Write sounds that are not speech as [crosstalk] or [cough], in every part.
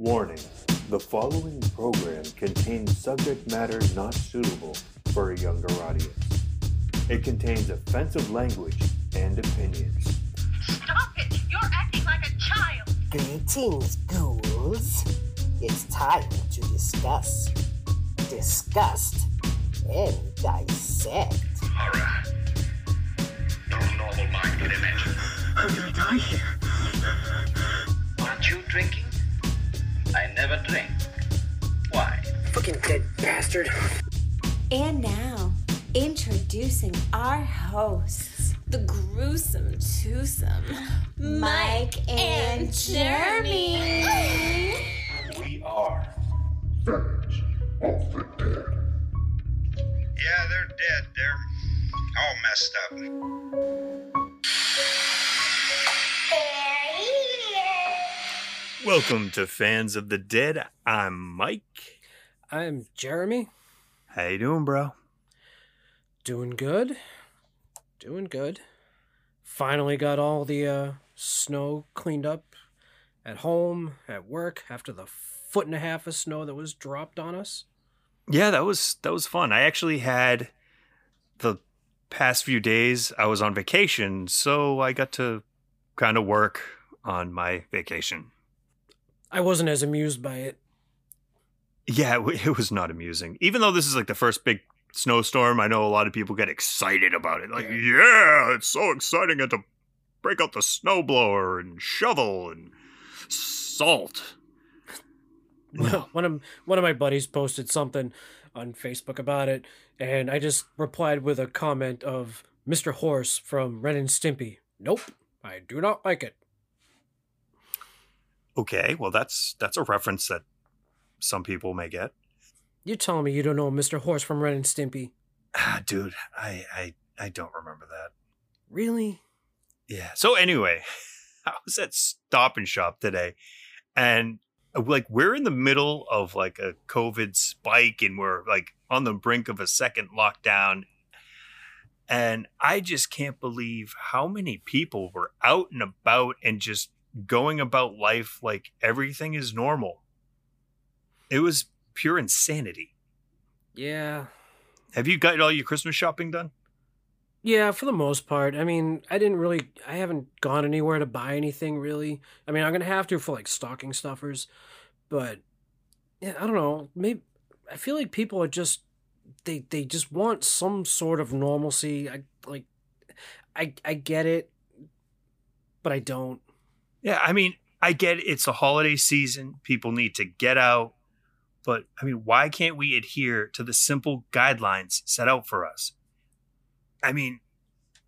Warning the following program contains subject matter not suitable for a younger audience. It contains offensive language and opinions. Stop it! You're acting like a child! Greetings, ghouls. It's time to discuss, disgust, and dissect. Horror. No normal mind could imagine. I'm gonna die here. Aren't you drinking? I never drink. Why? Fucking dead bastard. And now, introducing our hosts, the gruesome twosome, Mike and Jeremy. We are. Fans of the Dead. Yeah, they're dead. They're all messed up. Welcome to Fans of the Dead. I'm Mike. I'm Jeremy. How you doing, bro? Doing good. Doing good. Finally got all the uh, snow cleaned up at home, at work, after the foot and a half of snow that was dropped on us. Yeah, that was that was fun. I actually had the past few days I was on vacation, so I got to kind of work on my vacation. I wasn't as amused by it. Yeah, it, was not amusing. Even though this is like the first big snowstorm, I know a lot of people get excited about it. Like, yeah, it's so exciting. To break out the snowblower and shovel and salt. No. [laughs] one of one of my buddies posted something on Facebook about it, and I just replied with a comment of Mr. Horse from Ren and Stimpy. Nope, I do not like it. Okay, well that's that's a reference that some people may get. You're telling me you don't know Mr. Horse from Ren and Stimpy? Ah, dude, I I I don't remember that. Really? Yeah. So anyway, [laughs] I was at Stop and Shop today, and like we're in the middle of like a COVID spike, and we're like on the brink of a second lockdown. And I just can't believe how many people were out and about and just going about life like everything is normal. It was pure insanity. Yeah. Have you got all your Christmas shopping done? Yeah, for the most part. I mean, I didn't really I haven't gone anywhere to buy anything really. I mean, I'm going to have to for like stocking stuffers, but yeah, I don't know. Maybe I feel like people are just they they just want some sort of normalcy. I like I I get it, but I don't. Yeah, I mean, I get it. it's a holiday season. People need to get out. But I mean, why can't we adhere to the simple guidelines set out for us? I mean,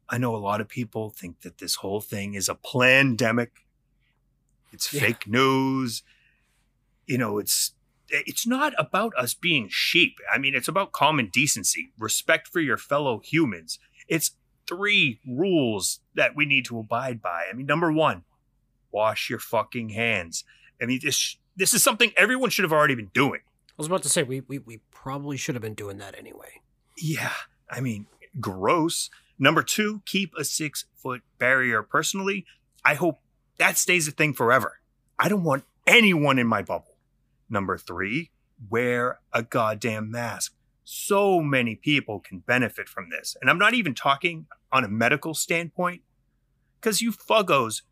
I know a lot of people think that this whole thing is a pandemic. It's Yeah. fake news. You know, it's it's not about us being sheep. I mean, it's about common decency, respect for your fellow humans. It's three rules that we need to abide by. I mean, number 1, wash your fucking hands. I mean, this this is something everyone should have already been doing. I was about to say we we, we probably should have been doing that anyway. Yeah, I mean, gross. Number two, keep a six foot barrier. Personally, I hope that stays a thing forever. I don't want anyone in my bubble. Number three, wear a goddamn mask. So many people can benefit from this. And I'm not even talking on a medical standpoint, because you fuggos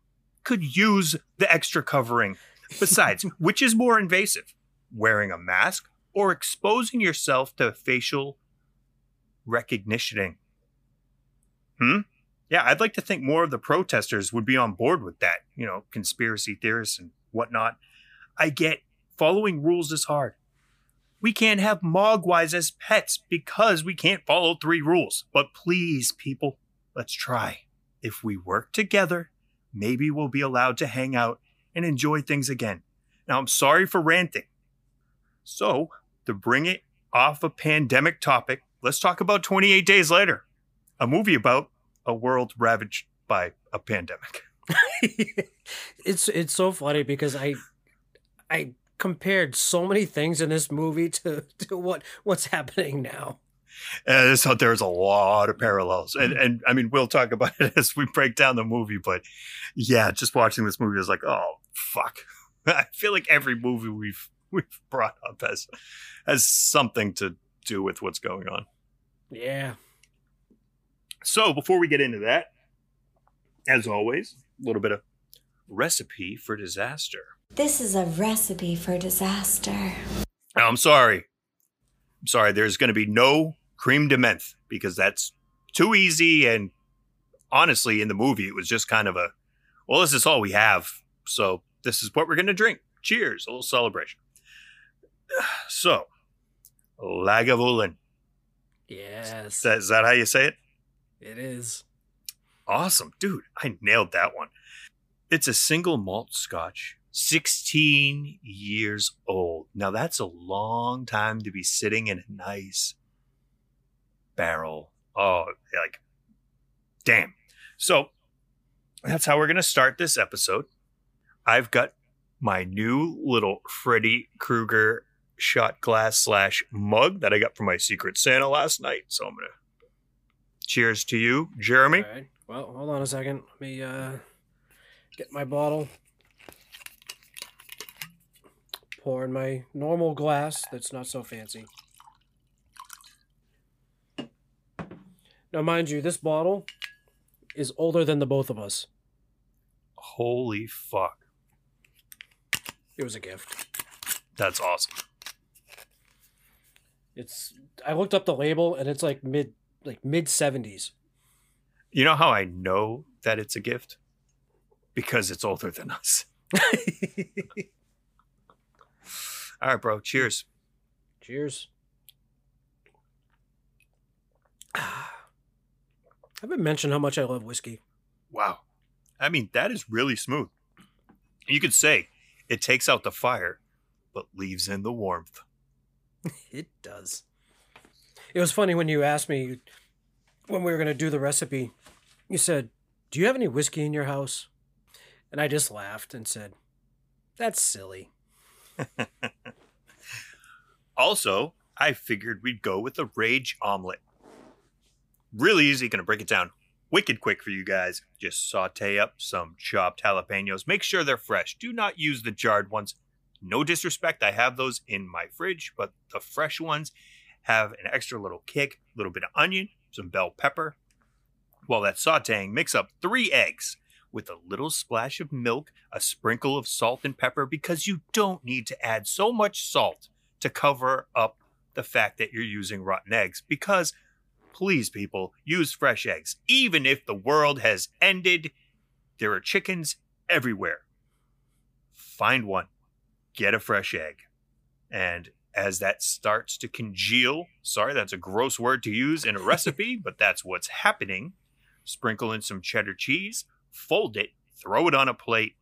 could use the extra covering. Besides, [laughs] which is more invasive, wearing a mask or exposing yourself to facial recognitioning? Hmm? Yeah, I'd like to think more of the protesters would be on board with that, you know, conspiracy theorists and whatnot. I get following rules is hard. We can't have mogwais as pets because we can't follow three rules. But please, people, let's try. If we work together, maybe we'll be allowed to hang out and enjoy things again. Now, I'm sorry for ranting. So, to bring it off a pandemic topic, let's talk about 28 Days Later, a movie about a world ravaged by a pandemic. [laughs] it's it's so funny because I I compared so many things in this movie to, to what what's happening now. And so there's a lot of parallels. And, mm-hmm. and I mean, we'll talk about it [laughs] as we break down the movie. But yeah, just watching this movie was like, oh, fuck. [laughs] I feel like every movie we've we've brought up has has something to do with what's going on. Yeah. So before we get into that, as always, a little bit of recipe for disaster. This is a recipe for disaster. I'm sorry. I'm sorry. There's going to be no creme de menthe because that's too easy. And honestly, in the movie, it was just kind of a, well, this is all we have. So this is what we're going to drink. Cheers. A little celebration. [sighs] So, Lagavulin. Yes. Is that, is that how you say it? It is. Awesome. Dude, I nailed that one. It's a single malt scotch, 16 years old. Now, that's a long time to be sitting in a nice barrel. Oh, like, damn. So, that's how we're going to start this episode. I've got my new little Freddy Krueger shot glass slash mug that I got from my Secret Santa last night. So, I'm going to cheers to you, Jeremy. All right. Well, hold on a second. Let me uh, get my bottle. Pour in my normal glass that's not so fancy. Now, mind you, this bottle is older than the both of us. Holy fuck. It was a gift. That's awesome. It's. I looked up the label and it's like mid, like mid seventies. You know how I know that it's a gift? Because it's older than us. [laughs] All right, bro. Cheers. Cheers. [sighs] I haven't mentioned how much I love whiskey. Wow. I mean, that is really smooth. You could say it takes out the fire, but leaves in the warmth. [laughs] It does. It was funny when you asked me when we were going to do the recipe. You said, Do you have any whiskey in your house? And I just laughed and said, That's silly. [laughs] Also, I figured we'd go with a rage omelet. Really easy, gonna break it down wicked quick for you guys. Just saute up some chopped jalapenos. Make sure they're fresh. Do not use the jarred ones. No disrespect, I have those in my fridge, but the fresh ones have an extra little kick, a little bit of onion, some bell pepper. While that's sauteing, mix up three eggs with a little splash of milk, a sprinkle of salt and pepper, because you don't need to add so much salt to cover up the fact that you're using rotten eggs. Because, please, people, use fresh eggs. Even if the world has ended, there are chickens everywhere. Find one, get a fresh egg. And as that starts to congeal, sorry, that's a gross word to use in a recipe, [laughs] but that's what's happening. Sprinkle in some cheddar cheese, fold it, throw it on a plate,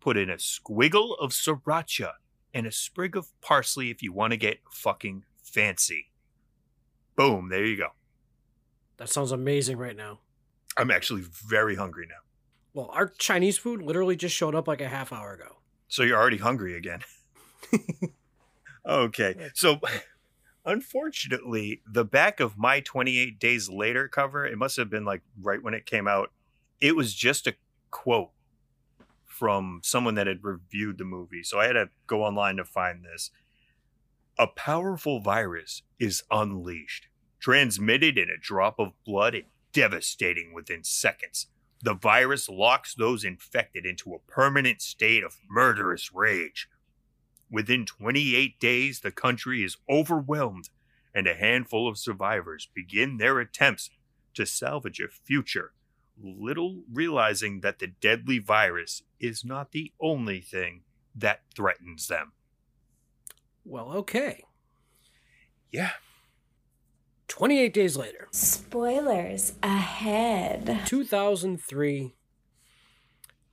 put in a squiggle of sriracha and a sprig of parsley if you want to get fucking fancy. Boom, there you go. That sounds amazing right now. I'm actually very hungry now. Well, our Chinese food literally just showed up like a half hour ago. So you're already hungry again. [laughs] okay. So [laughs] unfortunately, the back of my 28 days later cover, it must have been like right when it came out. It was just a quote from someone that had reviewed the movie. So I had to go online to find this. A powerful virus is unleashed, transmitted in a drop of blood and devastating within seconds. The virus locks those infected into a permanent state of murderous rage. Within 28 days, the country is overwhelmed, and a handful of survivors begin their attempts to salvage a future, little realizing that the deadly virus is not the only thing that threatens them. Well, okay. Yeah. 28 days later, Spoilers ahead. 2003.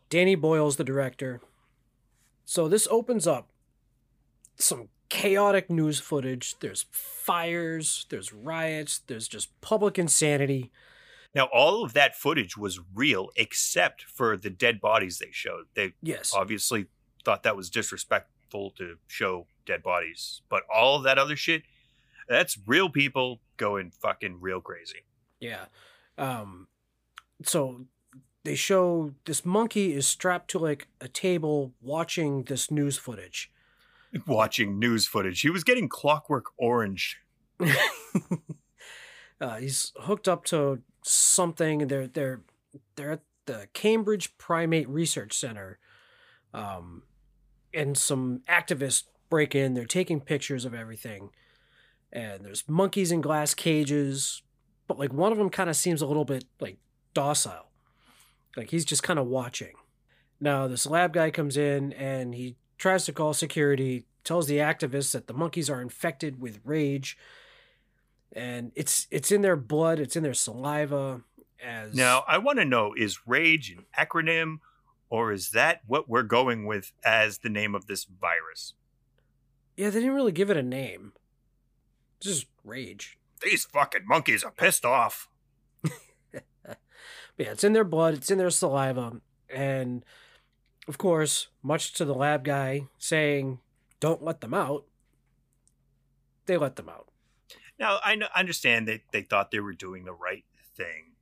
Danny Boyle's the director. So this opens up some chaotic news footage. There's fires, there's riots, there's just public insanity. Now, all of that footage was real except for the dead bodies they showed. They Yes. obviously thought that was disrespectful to show dead bodies, but all that other shit, that's real people going fucking real crazy. Yeah. Um so they show this monkey is strapped to like a table watching this news footage. [laughs] Watching news footage. He was getting clockwork orange. [laughs] uh, he's hooked up to something. They're they're they're at the Cambridge Primate Research Center, um, and some activists break in. They're taking pictures of everything, and there's monkeys in glass cages, but like one of them kind of seems a little bit like docile, like he's just kind of watching. Now this lab guy comes in and he tries to call security, tells the activists that the monkeys are infected with rage and it's it's in their blood, it's in their saliva. As Now, I want to know is rage an acronym or is that what we're going with as the name of this virus? Yeah, they didn't really give it a name. Just rage. These fucking monkeys are pissed off. But [laughs] yeah, it's in their blood, it's in their saliva, and of course, much to the lab guy saying, "Don't let them out," they let them out. Now, I I understand that they thought they were doing the right thing,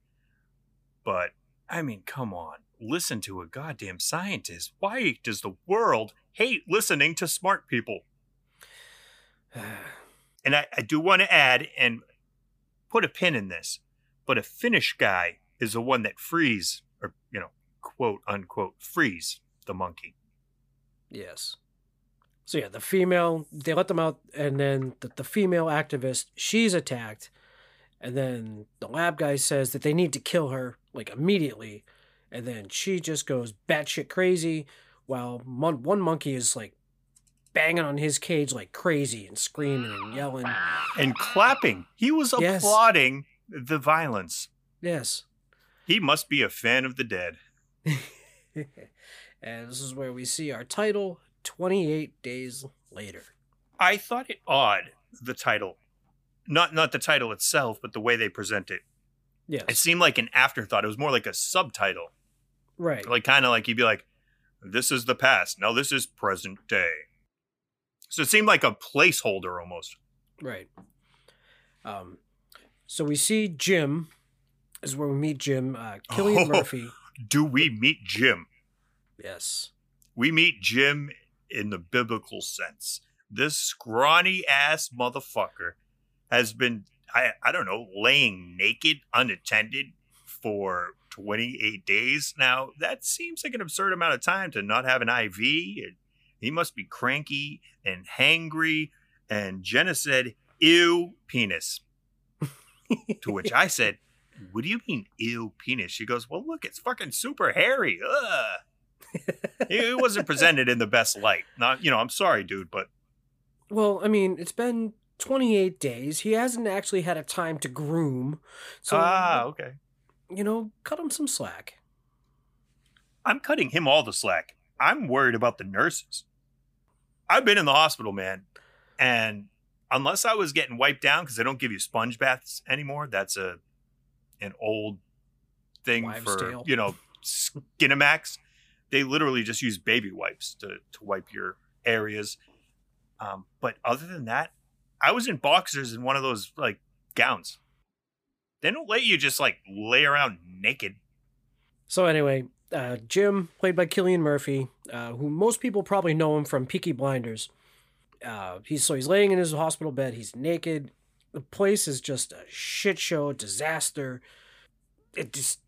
but I mean, come on. Listen to a goddamn scientist. Why does the world hate listening to smart people? [sighs] And I, I do want to add and put a pin in this, but a Finnish guy is the one that frees, or, you know, quote unquote, frees the monkey. Yes. So yeah, the female they let them out, and then the, the female activist she's attacked, and then the lab guy says that they need to kill her like immediately, and then she just goes batshit crazy, while mon- one monkey is like banging on his cage like crazy and screaming and yelling. And clapping. He was Yes. applauding the violence. Yes. He must be a fan of the dead. [laughs] and this is where we see our title 28 days later. I thought it odd, the title. Not not the title itself, but the way they present it. Yes. It seemed like an afterthought. It was more like a subtitle. right. Like kind of like you'd be like, This is the past. Now this is present day. So it seemed like a placeholder almost. Right. Um, so we see Jim, is where we meet Jim, uh, Cillian Oh. [laughs] Murphy. Do we meet Jim? Yes. We meet Jim in the biblical sense. This scrawny ass motherfucker has been, I, I don't know, laying naked, unattended for 28 days. Now, that seems like an absurd amount of time to not have an IV. He must be cranky and hangry. And Jenna said, Ew, penis. [laughs] to which I said, What do you mean, ew, penis? She goes, Well, look, it's fucking super hairy. Ugh it wasn't presented in the best light. Not, you know, I'm sorry, dude, but Well, I mean, it's been 28 days. He hasn't actually had a time to groom. So, ah, okay. you know, cut him some slack. I'm cutting him all the slack. I'm worried about the nurses. I've been in the hospital, man, and unless I was getting wiped down because they don't give you sponge baths anymore, that's a an old thing Wives' for tale. you know Skinamax. They literally just use baby wipes to to wipe your areas. Um, but other than that, I was in boxers in one of those like gowns. They don't let you just like lay around naked. So, anyway, uh, Jim, played by Cillian Murphy, uh, who most people probably know him from Peaky Blinders. Uh, he's so he's laying in his hospital bed. He's naked. The place is just a shit show, disaster. It just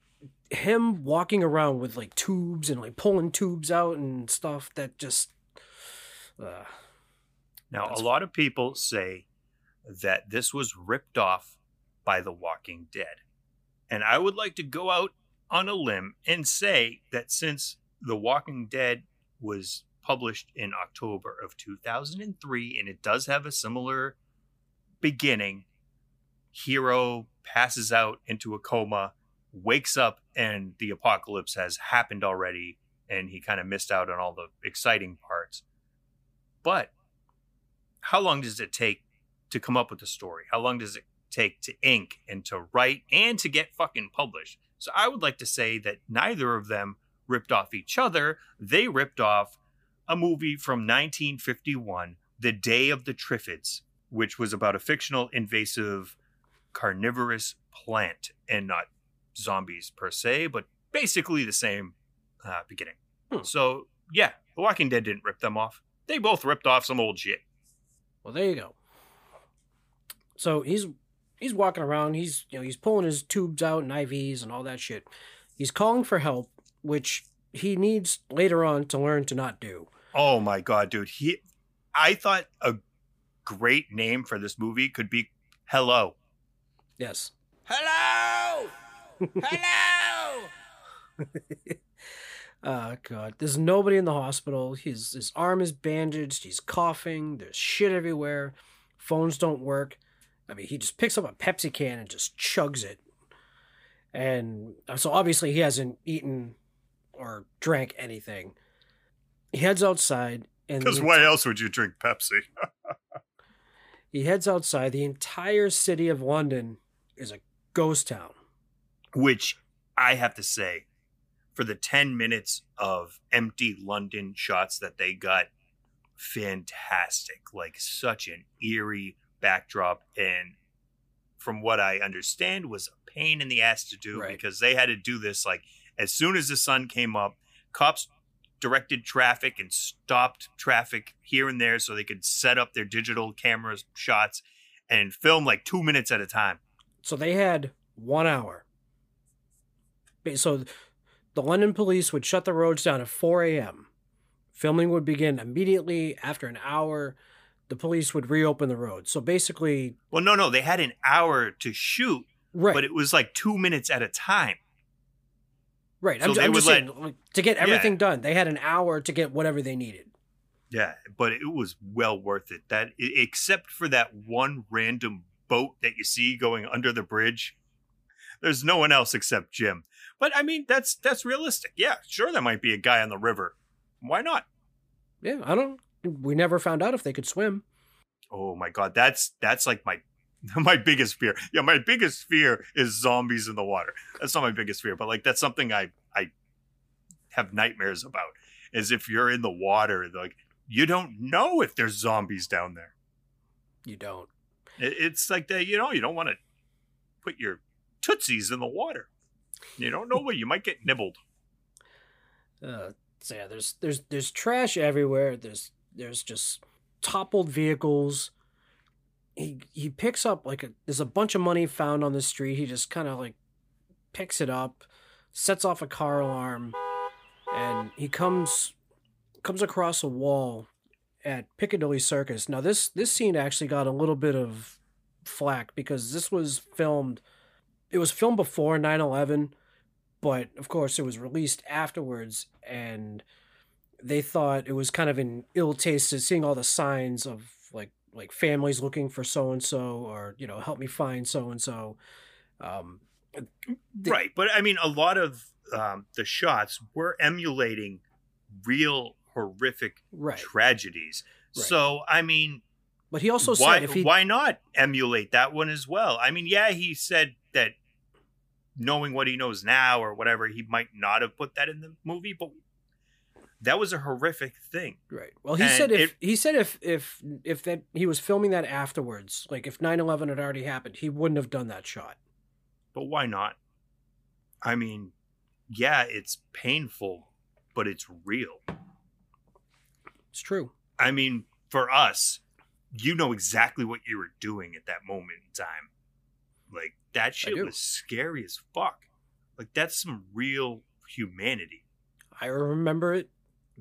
him walking around with like tubes and like pulling tubes out and stuff that just. Uh, Now, a lot of people say that this was ripped off by The Walking Dead. And I would like to go out on a limb and say that since The Walking Dead was published in October of 2003 and it does have a similar beginning, Hero passes out into a coma, wakes up, and the apocalypse has happened already, and he kind of missed out on all the exciting parts. But how long does it take to come up with a story? How long does it take to ink and to write and to get fucking published? So I would like to say that neither of them ripped off each other. They ripped off a movie from 1951, The Day of the Triffids, which was about a fictional invasive carnivorous plant and not zombies per se, but basically the same uh, beginning. Hmm. So yeah, The Walking Dead didn't rip them off. They both ripped off some old shit. Well, there you go. So he's he's walking around. He's you know he's pulling his tubes out and IVs and all that shit. He's calling for help, which he needs later on to learn to not do. Oh my god, dude. He I thought a great name for this movie could be Hello. Yes. Hello! [laughs] Hello! Oh god. There's nobody in the hospital. His his arm is bandaged. He's coughing. There's shit everywhere. Phones don't work. I mean, he just picks up a Pepsi can and just chugs it. And uh, so obviously he hasn't eaten or drank anything. He heads outside and Because the- why else would you drink Pepsi? [laughs] he heads outside. The entire city of London is a ghost town. Which I have to say, for the 10 minutes of empty London shots that they got, fantastic. Like such an eerie backdrop. And from what I understand, was a pain in the ass to do Right. because they had to do this like as soon as the sun came up, cops directed traffic and stopped traffic here and there so they could set up their digital camera shots and film like two minutes at a time. So they had one hour. So the London police would shut the roads down at 4 a.m. Filming would begin immediately after an hour. The police would reopen the road. So basically, Well, no, no, they had an hour to shoot, right, but it was like two minutes at a time. right. so I'm, they I'm just saying, like, to get Yeah. everything done, they had an hour to get whatever they needed. Yeah, but it was well worth it. That except for that one random boat that you see going under the bridge, there's no one else except Jim. But I mean, that's that's realistic. Yeah, sure, there might be a guy on the river. Why not? Yeah, I don't. We never found out if they could swim. Oh my god, that's that's like my [laughs] my biggest fear. Yeah, my biggest fear is zombies in the water. That's not my biggest fear, but like that's something I I have nightmares about. Is if you're in the water, like you don't know if there's zombies down there. You don't. It, it's like that, you know, you don't want to put your tootsies in the water. You don't know where you might get nibbled. Uh, so yeah, there's there's there's trash everywhere. There's there's just toppled vehicles. He he picks up like a there's a bunch of money found on the street. He just kind of like picks it up, sets off a car alarm, and he comes comes across a wall at Piccadilly Circus. Now this this scene actually got a little bit of flack because this was filmed it was filmed before 9/11 but of course it was released afterwards and they thought it was kind of in ill taste to seeing all the signs of like like families looking for so and so or you know help me find so and so um right. But I mean, a lot of um, the shots were emulating real horrific right tragedies. Right. So, I mean, but he also why, said if he why not emulate that one as well? I mean, yeah, he said that knowing what he knows now or whatever, he might not have put that in the movie, but that was a horrific thing. Right. Well, he And said if it- he said if if if that he was filming that afterwards, like if 9/11 had already happened, he wouldn't have done that shot. But why not? I mean, yeah, it's painful, but it's real. It's true. I mean, for us, you know exactly what you were doing at that moment in time. Like that shit was scary as fuck. Like that's some real humanity. I remember it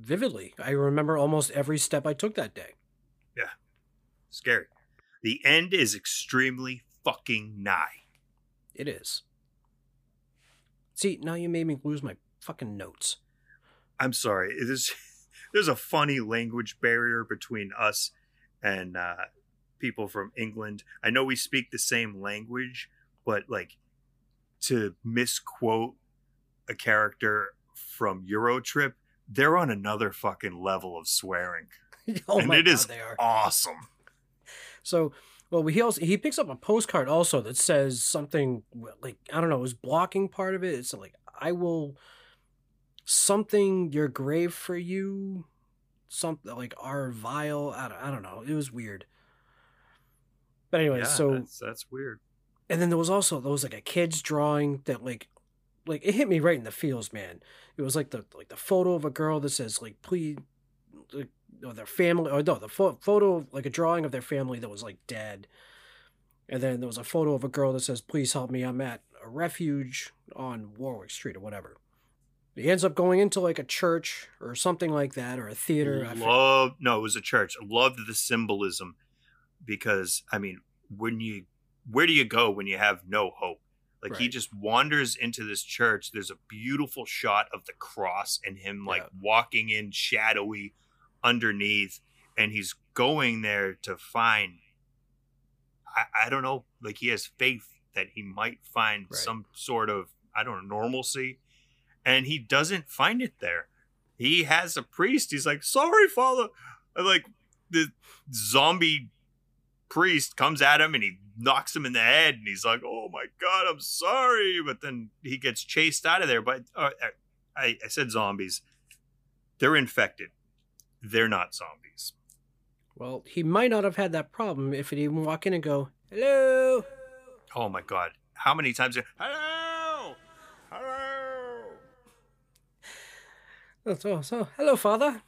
vividly. I remember almost every step I took that day. Yeah. Scary. The end is extremely fucking nigh. It is. See, now you made me lose my fucking notes. I'm sorry. It is [laughs] there's a funny language barrier between us and uh, people from England. I know we speak the same language, but like to misquote a character from Eurotrip, they're on another fucking level of swearing. [laughs] oh and my it god, is they are. awesome. So, well, he also he picks up a postcard also that says something like I don't know, is blocking part of it. It's like I will something your grave for you, something like our vile. I don't, I don't know. It was weird. But anyway, yeah, so that's, that's weird. and then there was also there was like a kid's drawing that like like it hit me right in the feels, man. It was like the like the photo of a girl that says like please, like, or their family, or no, the pho- photo of, like a drawing of their family that was like dead, and then there was a photo of a girl that says please help me, I'm at a refuge on Warwick Street or whatever. He ends up going into like a church or something like that or a theater. Love no, it was a church. Loved the symbolism because I mean, when you where do you go when you have no hope? Like he just wanders into this church. There's a beautiful shot of the cross and him like Yeah. walking in shadowy underneath, and he's going there to find. I, I don't know. Like he has faith that he might find Right. some sort of I don't know normalcy, and he doesn't find it there. He has a priest. He's like, "Sorry, Father." And like the zombie priest comes at him and he knocks him in the head, and he's like, "Oh my God, I'm sorry." But then he gets chased out of there. But uh, I, I said zombies. They're infected. They're not zombies. Well, he might not have had that problem if he'd even walk in and go, hello. Oh my God! How many times? Hello, hello. Oh, So, so, hello, father.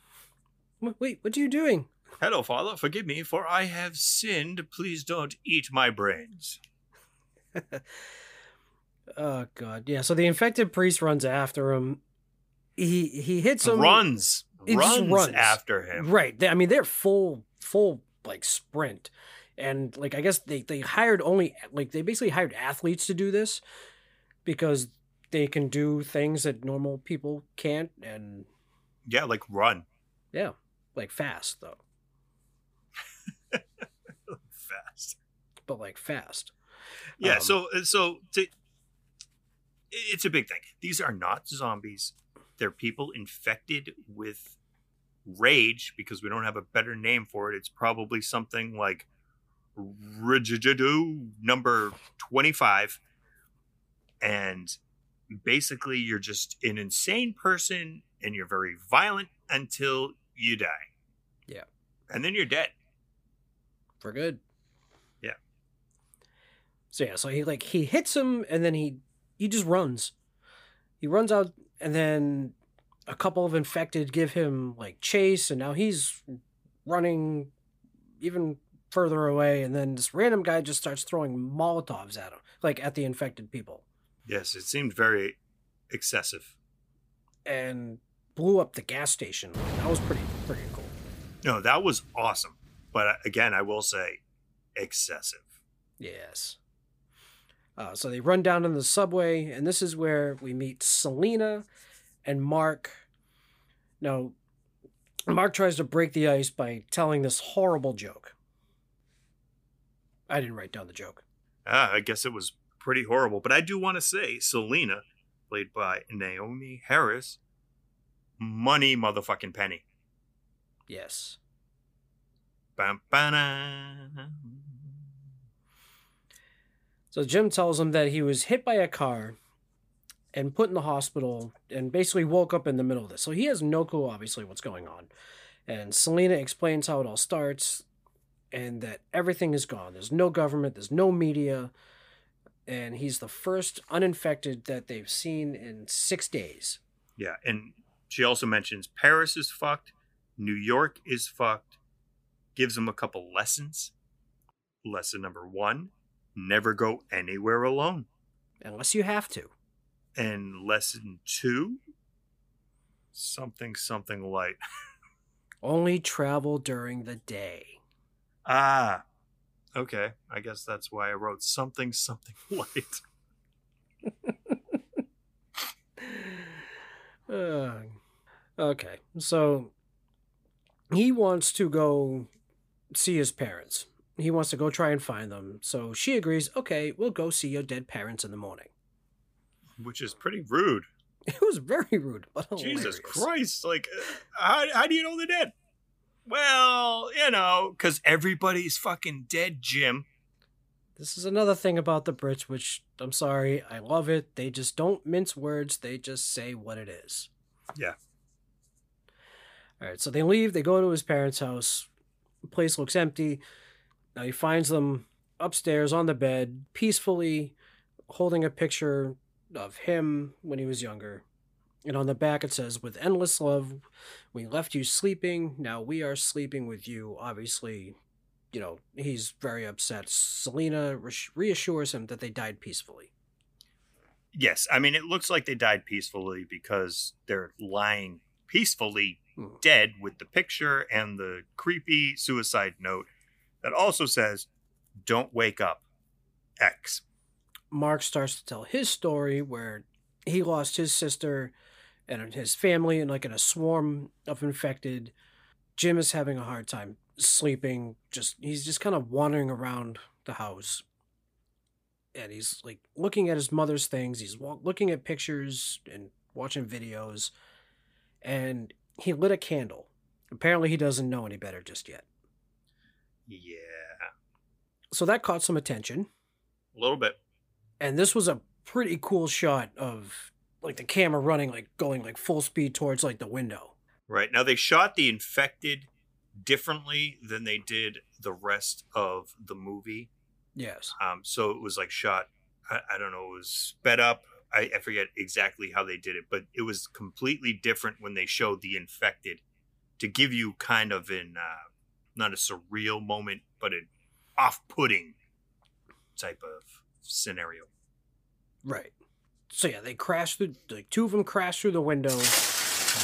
Wait, what are you doing? Hello, Father. Forgive me, for I have sinned. Please don't eat my brains. [laughs] Oh God, yeah. So the infected priest runs after him. He he hits him. runs, runs, runs. after him. Right. They, I mean, they're full full like sprint, and like I guess they they hired only like they basically hired athletes to do this because they can do things that normal people can't, and Yeah, like run yeah, like fast though, fast. But like fast. Yeah, Um, so so to, it's a big thing. These are not zombies. They're people infected with rage because we don't have a better name for it. It's probably something like Rigididu number 25 and basically you're just an insane person and you're very violent until you die. Yeah. And then you're dead. for good. So yeah, so he like he hits him and then he he just runs. He runs out and then a couple of infected give him like chase and now he's running even further away and then this random guy just starts throwing molotovs at him like at the infected people Yes, it seemed very excessive. and blew up the gas station. That was pretty pretty cool. No, that was awesome. But uh, again, I will say excessive. Yes. Uh, so they run down in the subway, and this is where we meet Selena and Mark. Now, Mark tries to break the ice by telling this horrible joke. I didn't write down the joke. Ah, I guess it was pretty horrible. But I do want to say Selena, played by Naomie Harris, money motherfucking penny. Yes. Bam, ba-da. So Jim tells him that he was hit by a car and put in the hospital and basically woke up in the middle of this. So he has no clue, obviously, what's going on. And Selena explains how it all starts and that everything is gone. There's no government, there's no media, and he's the first uninfected that they've seen in six days. Yeah, and she also mentions Paris is fucked, New York is fucked, gives him a couple lessons. Lesson number one never go anywhere alone. Unless you have to. And lesson two something, something light. [laughs] Only travel during the day. Ah, okay. I guess that's why I wrote something, something [laughs] light. Uh, [laughs] okay, so he wants to go see his parents. He wants to go try and find them. So she agrees, okay, we'll go see your dead parents in the morning. Which is pretty rude. [laughs] It was very rude, but Jesus. Christ. Like, how, how do you know they're dead? Well, you know, because everybody's fucking dead, Jim. This is another thing about the Brits, which I'm sorry, I love it. They just don't mince words, they just say what it is. Yeah. All right, so they leave, they go to his parents' house. The place looks empty. Now he finds them upstairs on the bed, peacefully holding a picture of him when he was younger. And on the back it says, With endless love, we left you sleeping. Now we are sleeping with you. Obviously, you know, he's very upset. Selena reassures him that they died peacefully. Yes, I mean, it looks like they died peacefully because they're lying peacefully Hmm. dead with the picture and the creepy suicide note that also says, Don't wake up, X. Mark starts to tell his story where he lost his sister and his family and like in a swarm of infected. Jim is having a hard time sleeping. Just he's just kind of wandering around the house. And he's like looking at his mother's things. He's looking at pictures and watching videos. And he lit a candle. Apparently, he doesn't know any better just yet. Yeah, So that caught some attention. a little bit. and this was a pretty cool shot of like the camera running like going like full speed towards like the window Right. Now, they shot the infected differently than they did the rest of the movie. yes Um, so it was like shot, I, I don't know, it was sped up. I, I forget exactly how they did it, but it was completely different when they showed the infected to give you kind of an, uh, not a surreal moment, but an off putting type of scenario. right so yeah they crashed through like two of them crashed through the window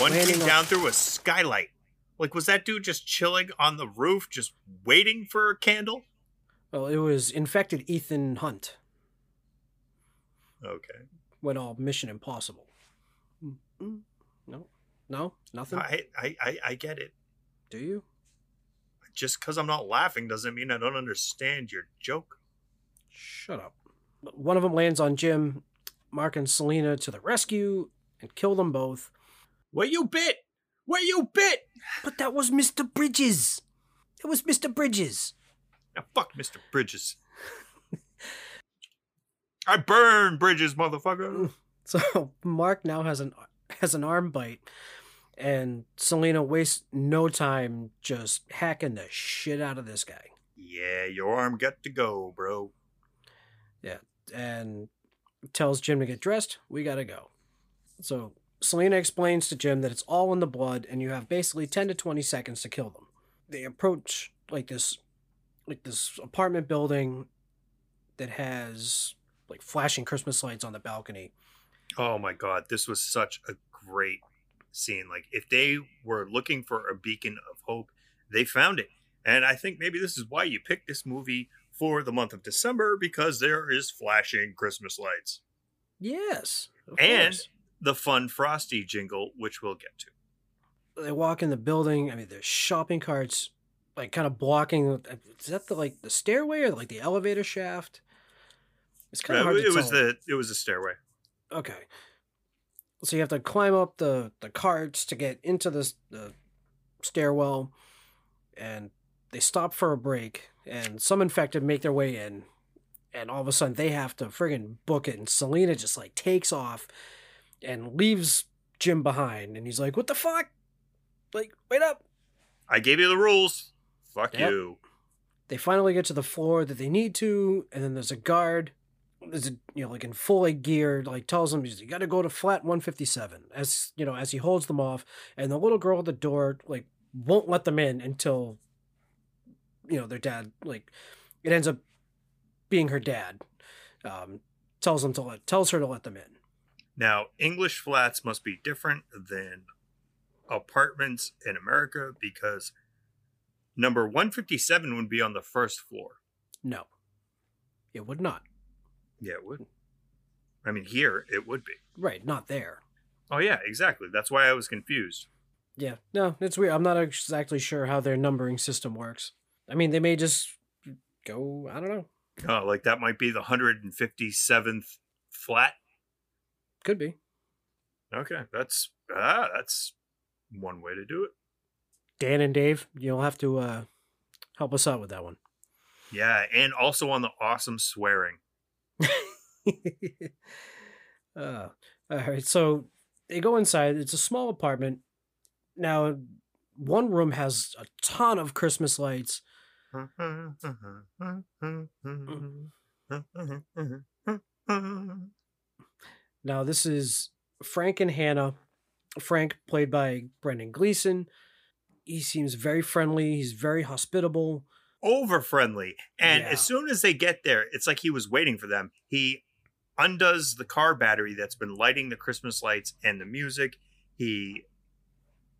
One came on- down through a skylight. Like, was that dude just chilling on the roof, just waiting for a candle? well it was infected ethan hunt Okay. went all mission impossible Mm, no no nothing I, I, I, I get it. do you Just because I'm not laughing doesn't mean I don't understand your joke. shut up one of them lands on jim mark and selena to the rescue and kill them both Where you bit? Where you bit? but that was mr bridges it was mr bridges Now fuck Mr. Bridges. I burn Bridges, motherfucker. [laughs] So Mark now has an has an arm bite, and Selena wastes no time just hacking the shit out of this guy. Yeah, your arm got to go, bro. Yeah, and tells Jim to get dressed. We gotta go. So Selena explains to Jim that it's all in the blood, and you have basically ten to twenty seconds to kill them. They approach like this, like this apartment building that has like flashing Christmas lights on the balcony. Oh my god, this was such a great scene. Like if they were looking for a beacon of hope, they found it. And I think maybe this is why you picked this movie for the month of December because there is flashing Christmas lights Yes, and course. the fun Frosty jingle, which we'll get to. they walk in the building. I mean, there's shopping carts, like kind of blocking. Is that the like the stairway or like the elevator shaft? It's kind of Uh, hard to it was tell. the it was a stairway. okay. So you have to climb up the the carts to get into this the stairwell, and they stop for a break, and some infected make their way in, and all of a sudden they have to friggin' book it, and Selena just like takes off, and leaves Jim behind, and he's like, "What the fuck? Like, wait up!" I gave you the rules. Fuck Yep. you. they finally get to the floor that they need to, and then there's a guard. There's a you know like in full like gear, like tells them you got to go to flat 157. As you know, as he holds them off, and the little girl at the door like won't let them in until you know their dad like it ends up being her dad. Um, tells them to let tells her to let them in. Now, English flats must be different than apartments in America because number 157 would be on the first floor. No, it would not. Yeah, it would. I mean, here it would be. Right, not there. Oh, yeah, exactly. That's why I was confused. Yeah, no, it's weird. I'm not exactly sure how their numbering system works. I mean, they may just go. I don't know. Oh, like that might be the 157th flat. Could be. Okay, that's ah, that's one way to do it. Dan and Dave, you'll have to uh, help us out with that one. Yeah, and also on the awesome swearing. [laughs] uh, all right, so they go inside. It's a small apartment. Now, one room has a ton of Christmas lights. Now, this is Frank and Hannah. Frank, played by Brendan Gleeson. He seems very friendly. He's very hospitable. Over friendly. And Yeah. as soon as they get there, it's like he was waiting for them. He undoes the car battery that's been lighting the Christmas lights and the music. He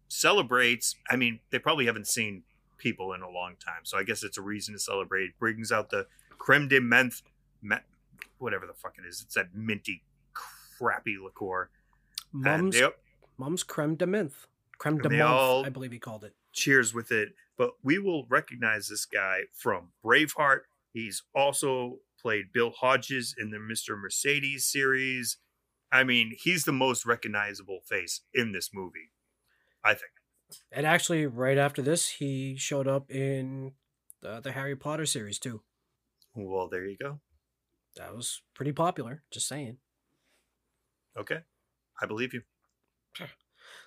celebrates. I mean, they probably haven't seen people in a long time. So I guess it's a reason to celebrate. Brings out the creme de menthe, me- whatever the fuck it is. It's that minty, crappy liqueur. Mom's, they Mom's creme de menthe. Creme de menthe, all- I believe he called it. cheers with it. But we will recognize this guy from Braveheart. He's also played Bill Hodges in the Mr. Mercedes series. I mean, he's the most recognizable face in this movie, I think. And actually, right after this, he showed up in the, the Harry Potter series too. Well, there you go. That was pretty popular. Just saying. Okay. I believe you.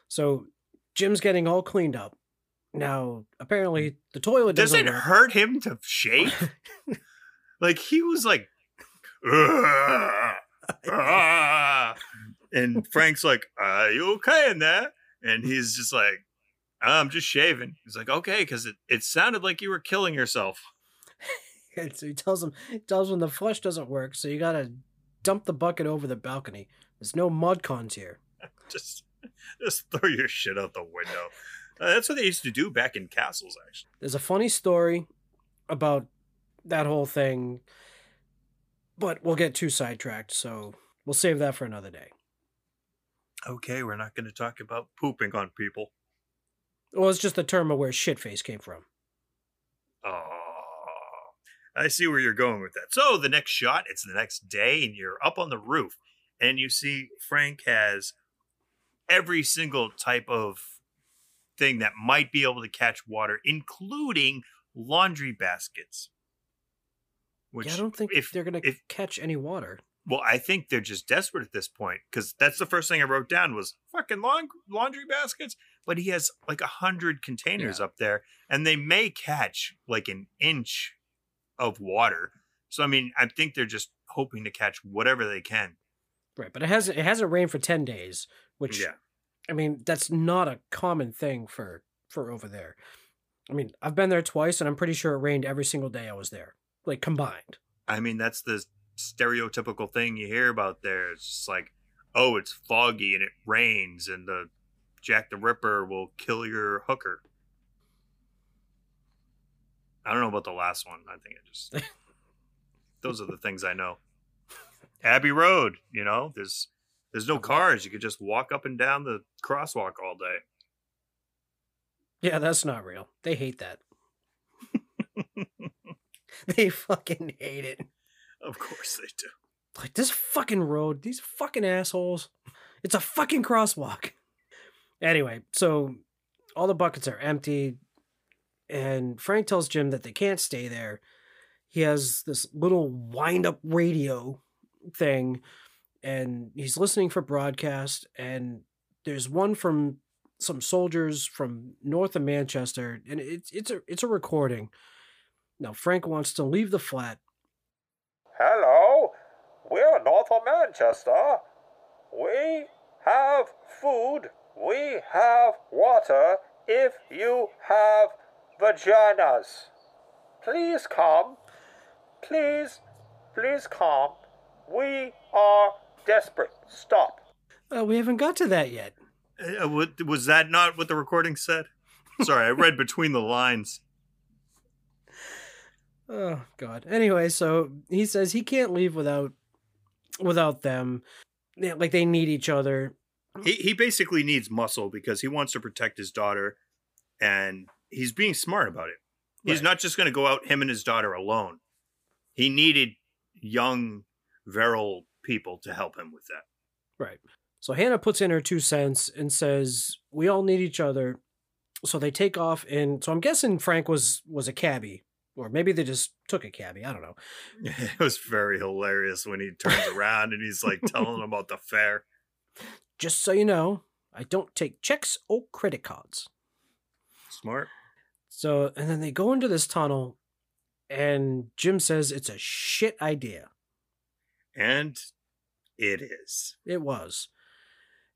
So Jim's getting all cleaned up. Now, apparently, the toilet Does doesn't it work. hurt him to shave? [laughs] like, he was like, "Ugh, ah." and Frank's like, Are you okay in there? And he's just like, I'm just shaving. He's like, Okay, because it, it sounded like you were killing yourself. [laughs] And so he tells him, he tells him the flush doesn't work, so you gotta dump the bucket over the balcony. There's no mud cons here. [laughs] Just, just throw your shit out the window. Uh, that's what they used to do back in castles, actually. There's a funny story about that whole thing, but we'll get too sidetracked, so we'll save that for another day. Okay, we're not going to talk about pooping on people. Well, it's just the term of where shitface came from. Oh, I see where you're going with that. So the next shot, it's the next day, and you're up on the roof, and you see Frank has every single type of thing that might be able to catch water, including laundry baskets. Which yeah, I don't think if they're gonna catch any water. well, I think they're just desperate at this point because that's the first thing I wrote down was fucking long, laundry baskets. But he has like a hundred containers Yeah. up there, and they may catch like an inch of water. So I mean, I think they're just hoping to catch whatever they can. Right, but it hasn't it hasn't rained for ten days, which Yeah, I mean that's not a common thing for for over there. I mean, I've been there twice, and I'm pretty sure it rained every single day I was there, like combined. I mean that's the stereotypical thing you hear about there. It's just like, oh, it's foggy and it rains, and the Jack the Ripper will kill your hooker. I don't know about the last one. I think it just [laughs] those are the things I know. Abbey Road, you know, there's there's no cars. You could just walk up and down the crosswalk all day. Yeah, that's not real. They hate that. [laughs] they fucking hate it. Of course they do. Like this fucking road, these fucking assholes. It's a fucking crosswalk. Anyway, so all the buckets are empty, and Frank tells Jim that they can't stay there. He has this little wind up radio thing, and he's listening for broadcast, and there's one from some soldiers from north of Manchester, and it's it's a it's a recording. Now Frank wants to leave the flat. Hello, we're north of Manchester. We have food, we have water, if you have vaginas. Please come. Please, please come. We are desperate. Stop. Uh, we haven't got to that yet. Uh, what- was that not what the recording said? Sorry, I read between the lines. [laughs] Oh God. Anyway, so he says he can't leave without without them. Yeah, Like they need each other. He he basically needs muscle because he wants to protect his daughter, and he's being smart about it. He's Right. not just going to go out him and his daughter alone. He needed young, virile people to help him with that. Right. So Hannah puts in her two cents and says we all need each other. So they take off, and so I'm guessing Frank was was a cabbie, or maybe they just took a cabbie. I don't know. [laughs] It was very hilarious when he turns around and he's like telling him about the fare. [laughs] Just so you know, I don't take checks or credit cards. Smart. So and then they go into this tunnel, and Jim says it's a shit idea. And It is. It was.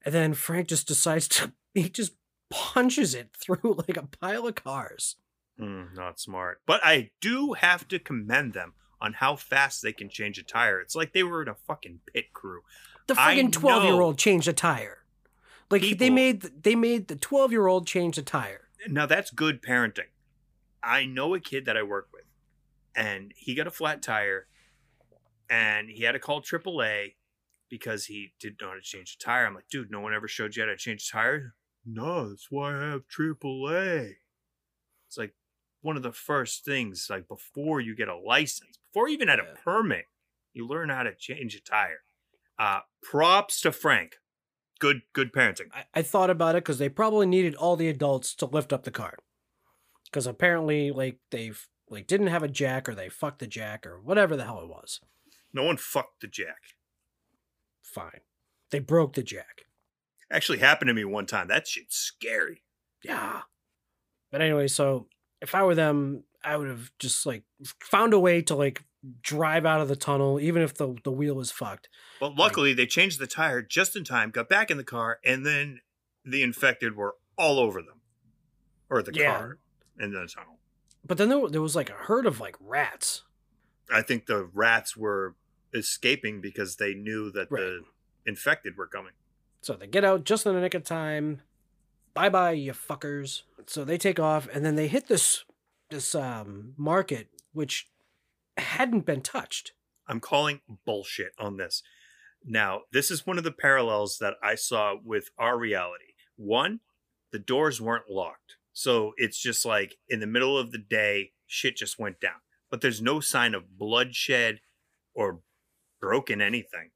And then Frank just decides to [laughs] he just punches it through [laughs] like a pile of cars. Mm, not smart. But I do have to commend them on how fast they can change a tire. It's like they were in a fucking pit crew. The friggin' twelve year old changed a tire. Like they made they made the twelve year old change the tire. Now that's good parenting. I know a kid that I work with, and he got a flat tire, and he had to call AAA because he didn't know how to change a tire. I'm like, dude, no one ever showed you how to change a tire. No, that's why I have AAA. It's like one of the first things, like before you get a license, before you even had a Yeah. permit, you learn how to change a tire. Uh, props to Frank. Good, good parenting. I, I thought about it because they probably needed all the adults to lift up the car. Because apparently, like they've like didn't have a jack or they fucked the jack or whatever the hell it was. No one fucked the jack. Fine, they broke the jack. Actually happened to me one time. That shit's scary. Yeah. But anyway, so if I were them, I would have just like found a way to like drive out of the tunnel, even if the the wheel was fucked. But luckily, they changed the tire just in time, got back in the car, and then the infected were all over them, or the Yeah. car in the tunnel. But then there, there was like a herd of like rats. I think the rats were escaping because they knew that the infected were coming. So they get out just in the nick of time. Bye bye, you fuckers. So they take off and then they hit this this um market which hadn't been touched. I'm calling bullshit on this. Now, this is one of the parallels that I saw with our reality. One, the doors weren't locked. So it's just like in the middle of the day, shit just went down. But there's no sign of bloodshed or broken anything.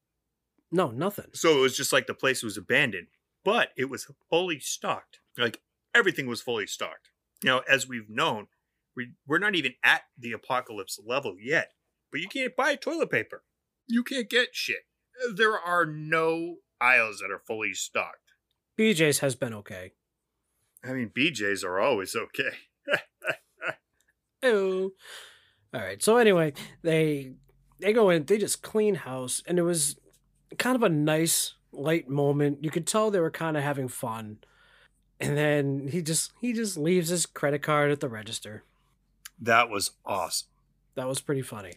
No, nothing. So it was just like the place was abandoned, but it was fully stocked. Like everything was fully stocked. You know, as we've known, we, we're not even at the apocalypse level yet, but you can't buy toilet paper. You can't get shit. There are no aisles that are fully stocked. BJ's has been okay. I mean, BJ's are always okay. [laughs] Oh. All right. So anyway, they they go in, they just clean house and it was kind of a nice light moment. You could tell they were kind of having fun. And then he just he just leaves his credit card at the register. that was awesome. That was pretty funny.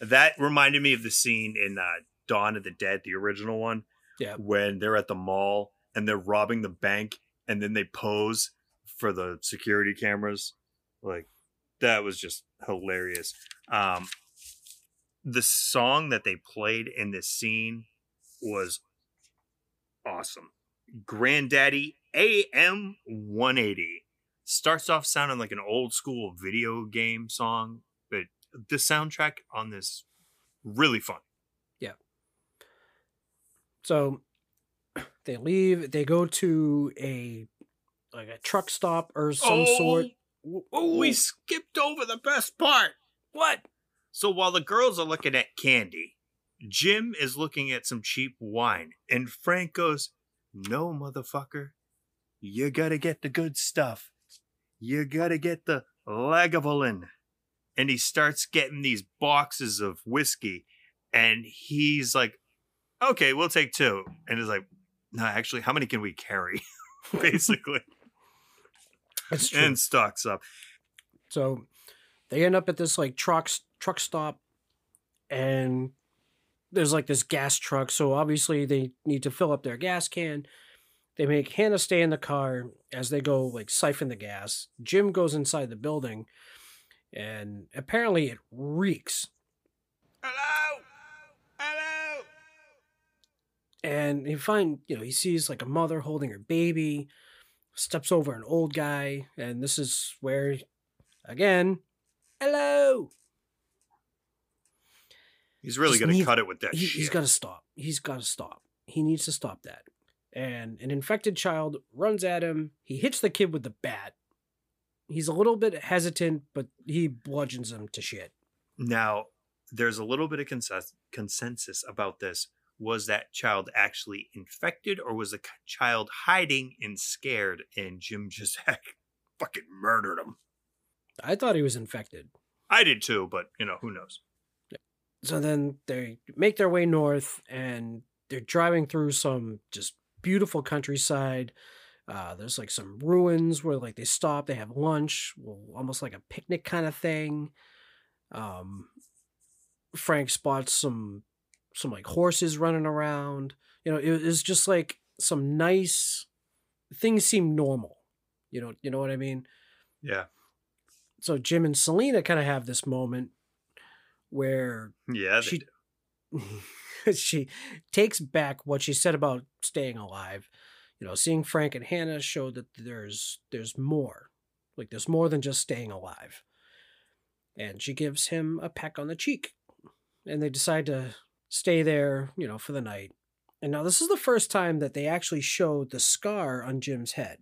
That reminded me of the scene in uh, Dawn of the Dead, the original one. Yeah. When they're at the mall and they're robbing the bank and then they pose for the security cameras. Like that was just hilarious. Um the song that they played in this scene was awesome. Grandaddy AM 180 starts off sounding like an old school video game song, but the soundtrack on this really fun. Yeah. So [clears throat] they leave, they go to a like a truck stop or some sort. Oh, we skipped over the best part. What? So while the girls are looking at candy, Jim is looking at some cheap wine, and Frank goes, No, motherfucker. You gotta get the good stuff. You gotta get the Lagavulin. And he starts getting these boxes of whiskey, and he's like, Okay, we'll take two. And he's like, No, actually, how many can we carry? [laughs] Basically. It's true. and stocks up. So they end up at this like truck truck stop, and there's like this gas truck. So obviously they need to fill up their gas can. They make Hannah stay in the car as they go like siphon the gas. Jim goes inside the building, and apparently it reeks. Hello? Hello? And he find you know he sees like a mother holding her baby, steps over an old guy, and this is where, again, hello. He's really gonna cut it with that he, shit. He's got to stop. He's got to stop. He needs to stop that. And an infected child runs at him. He hits the kid with the bat. He's a little bit hesitant, but he bludgeons him to shit. Now, there's a little bit of consensus, consensus about this. Was that child actually infected, or was the child hiding and scared, and Jim just [laughs] fucking murdered him? I thought he was infected. I did too, but you know who knows? So then they make their way north, and they're driving through some just beautiful countryside. Uh, there's like some ruins where like they stop, they have lunch, well, almost like a picnic kind of thing. Um, Frank spots some some like horses running around. You know, it was just like some nice things seem normal. You know, you know what I mean? Yeah. So Jim and Selena kind of have this moment where Yeah. She [laughs] she takes back what she said about staying alive. You know, seeing Frank and Hannah showed that there's there's more. Like there's more than just staying alive. And she gives him a peck on the cheek. And they decide to stay there, you know, for the night. And now this is the first time that they actually showed the scar on Jim's head.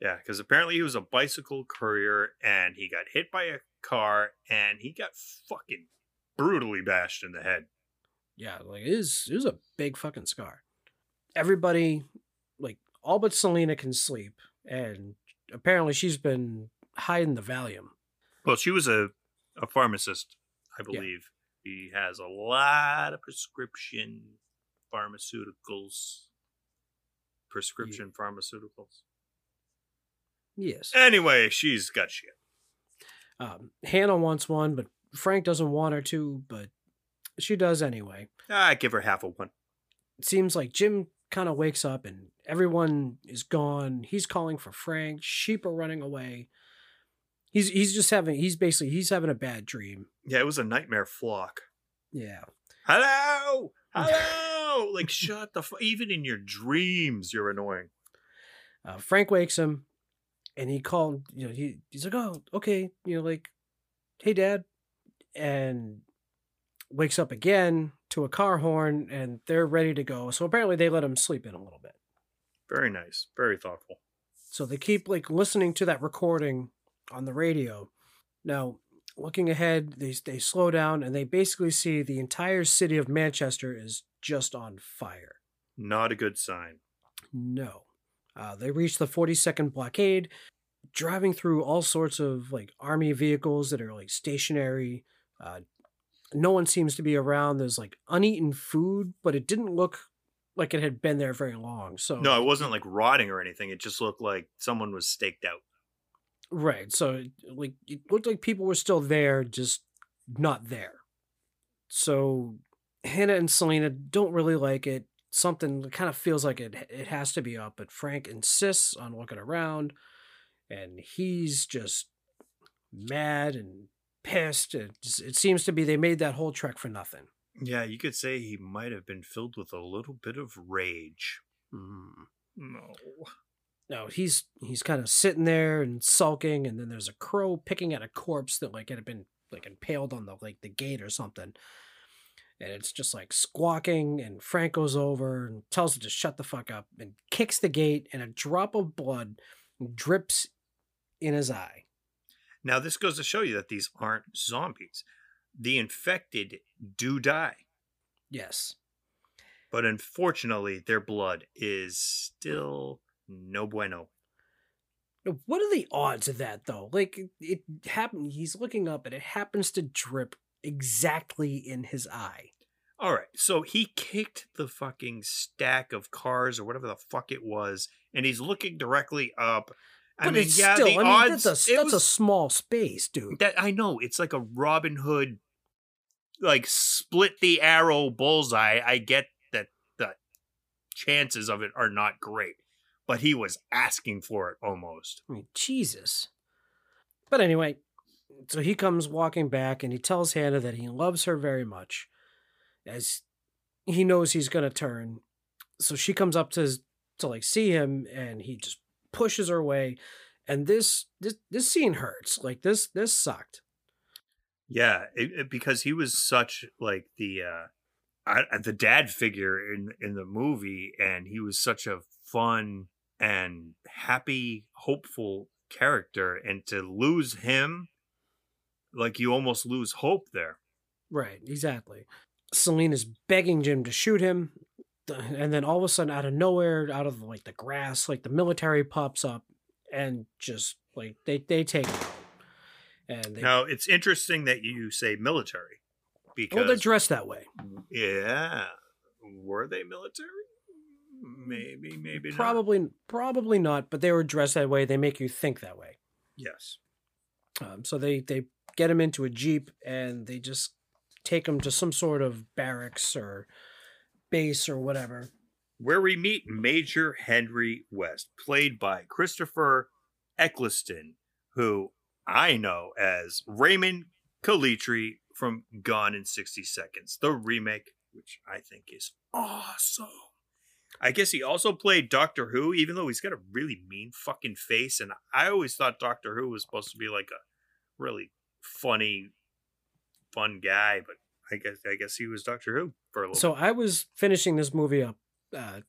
Yeah, because apparently he was a bicycle courier and he got hit by a car and he got fucking brutally bashed in the head. Yeah, like it is it was a big fucking scar. Everybody, like all but Selena can sleep, and apparently she's been hiding the Valium. Well, she was a, a pharmacist, I Yeah. believe. He has a lot of prescription pharmaceuticals. Prescription pharmaceuticals. Yes. Anyway, she's got shit. Um, Hannah wants one, but Frank doesn't want her to, but she does anyway. I give her half a one. It seems like Jim kind of wakes up and everyone is gone. He's calling for Frank. Sheep are running away. He's he's just having he's basically he's having a bad dream. Yeah, it was a nightmare flock. Yeah. Hello, [laughs] hello. like shut the. F- Even in your dreams, you're annoying. Uh, Frank wakes him, and he called. You know, he he's like, "Oh, okay." You know, like, "Hey, Dad," and wakes up again to a car horn, and they're ready to go. So apparently, they let him sleep in a little bit. Very nice. Very thoughtful. So they keep like listening to that recording on the radio. Now, looking ahead, they they slow down, and they basically see the entire city of Manchester is just on fire. Not a good sign. No. Uh, they reach the 42nd blockade, driving through all sorts of like army vehicles that are like stationary. Uh, no one seems to be around. There's like uneaten food, but it didn't look like it had been there very long. So No, it wasn't like rotting or anything. It just looked like someone was staked out. right. So like it looked like people were still there, just not there. So Hannah and Selena don't really like it. Something kind of feels like it it has to be up, but Frank insists on looking around, and he's just mad and pissed. It, it seems to be they made that whole trek for nothing. Yeah, you could say he might have been filled with a little bit of rage. Mm. No. No, he's he's kind of sitting there and sulking, and then there's a crow picking at a corpse that like it had been like impaled on the like the gate or something. And it's just like squawking, and Frank goes over and tells it to shut the fuck up and kicks the gate, and a drop of blood drips in his eye. Now, this goes to show you that these aren't zombies. The infected do die, Yes. but unfortunately, their blood is still no bueno. What are the odds of that though? Like it, it happened. He's looking up, and it happens to drip exactly in his eye. All right, so he kicked the fucking stack of cars or whatever the fuck it was, and he's looking directly up. I But mean, it's yeah, still, the I mean, odds. that's a that's a small space, dude. That I know it's like a Robin Hood, like split the arrow bullseye. I get that the chances of it are not great, but he was asking for it almost. I mean, Jesus. But anyway, so he comes walking back and he tells Hannah that he loves her very much, as he knows he's gonna turn. So she comes up to to like see him, and he just pushes her away. And this this this scene hurts. Like this this sucked. Yeah, it, it- because he was such like the uh I, the dad figure in in the movie, and he was such a fun and happy, hopeful character, and to lose him, like you almost lose hope there. Right, exactly. Selena's begging Jim to shoot him, and then all of a sudden, out of nowhere, out of like the grass, like the military pops up, and just like they they take him out. And they, Now it's interesting that you say military because well, they're dressed that way. yeah, were they military? Maybe, maybe not. Probably, probably not. But they were dressed that way. They make you think that way. Yes. Um, so they they get him into a jeep and they just take him to some sort of barracks or base or whatever. Where we meet Major Henry West, played by Christopher Eccleston, who I know as Raymond Calitri from Gone in 60 Seconds, the remake, which I think is awesome. I guess he also played Doctor Who, even though he's got a really mean fucking face. And I always thought Doctor Who was supposed to be like a really funny, fun guy, but I guess I guess he was Doctor Who for a little. So I was finishing this movie up uh,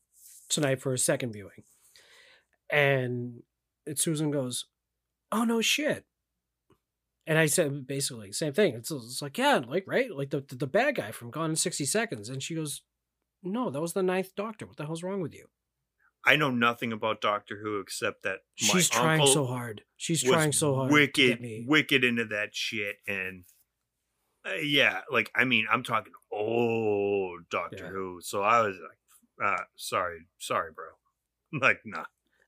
tonight for a second viewing, and Susan goes, "Oh no shit." And I said basically same thing. It's, it's like yeah, like right, like the, the the bad guy from Gone in sixty seconds. And she goes, "No, that was the Ninth Doctor. What the hell's wrong with you?" I know nothing about Doctor Who except that my She's trying so hard. She's trying so hard. to Wicked, get me. wicked into that shit, and uh, yeah, like I mean, I'm talking old Doctor Yeah. Who. So I was like, uh, sorry, sorry, bro. [laughs] Like, nah.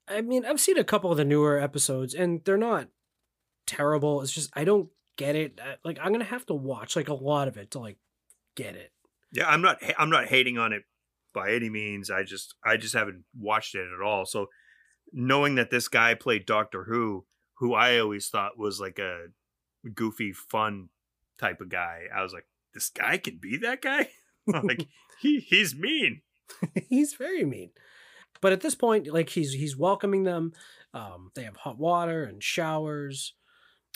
I mean, I've seen a couple of the newer episodes, and they're not terrible. It's just I don't get it. Like I'm gonna have to watch like a lot of it to like get it. Yeah, I'm not. I'm not hating on it by any means. I just, I just haven't watched it at all. So, knowing that this guy played Doctor Who, who I always thought was like a goofy, fun type of guy, I was like, this guy can be that guy. [laughs] like, he, he's mean. [laughs] he's very mean. But at this point, like he's he's welcoming them. Um, they have hot water and showers.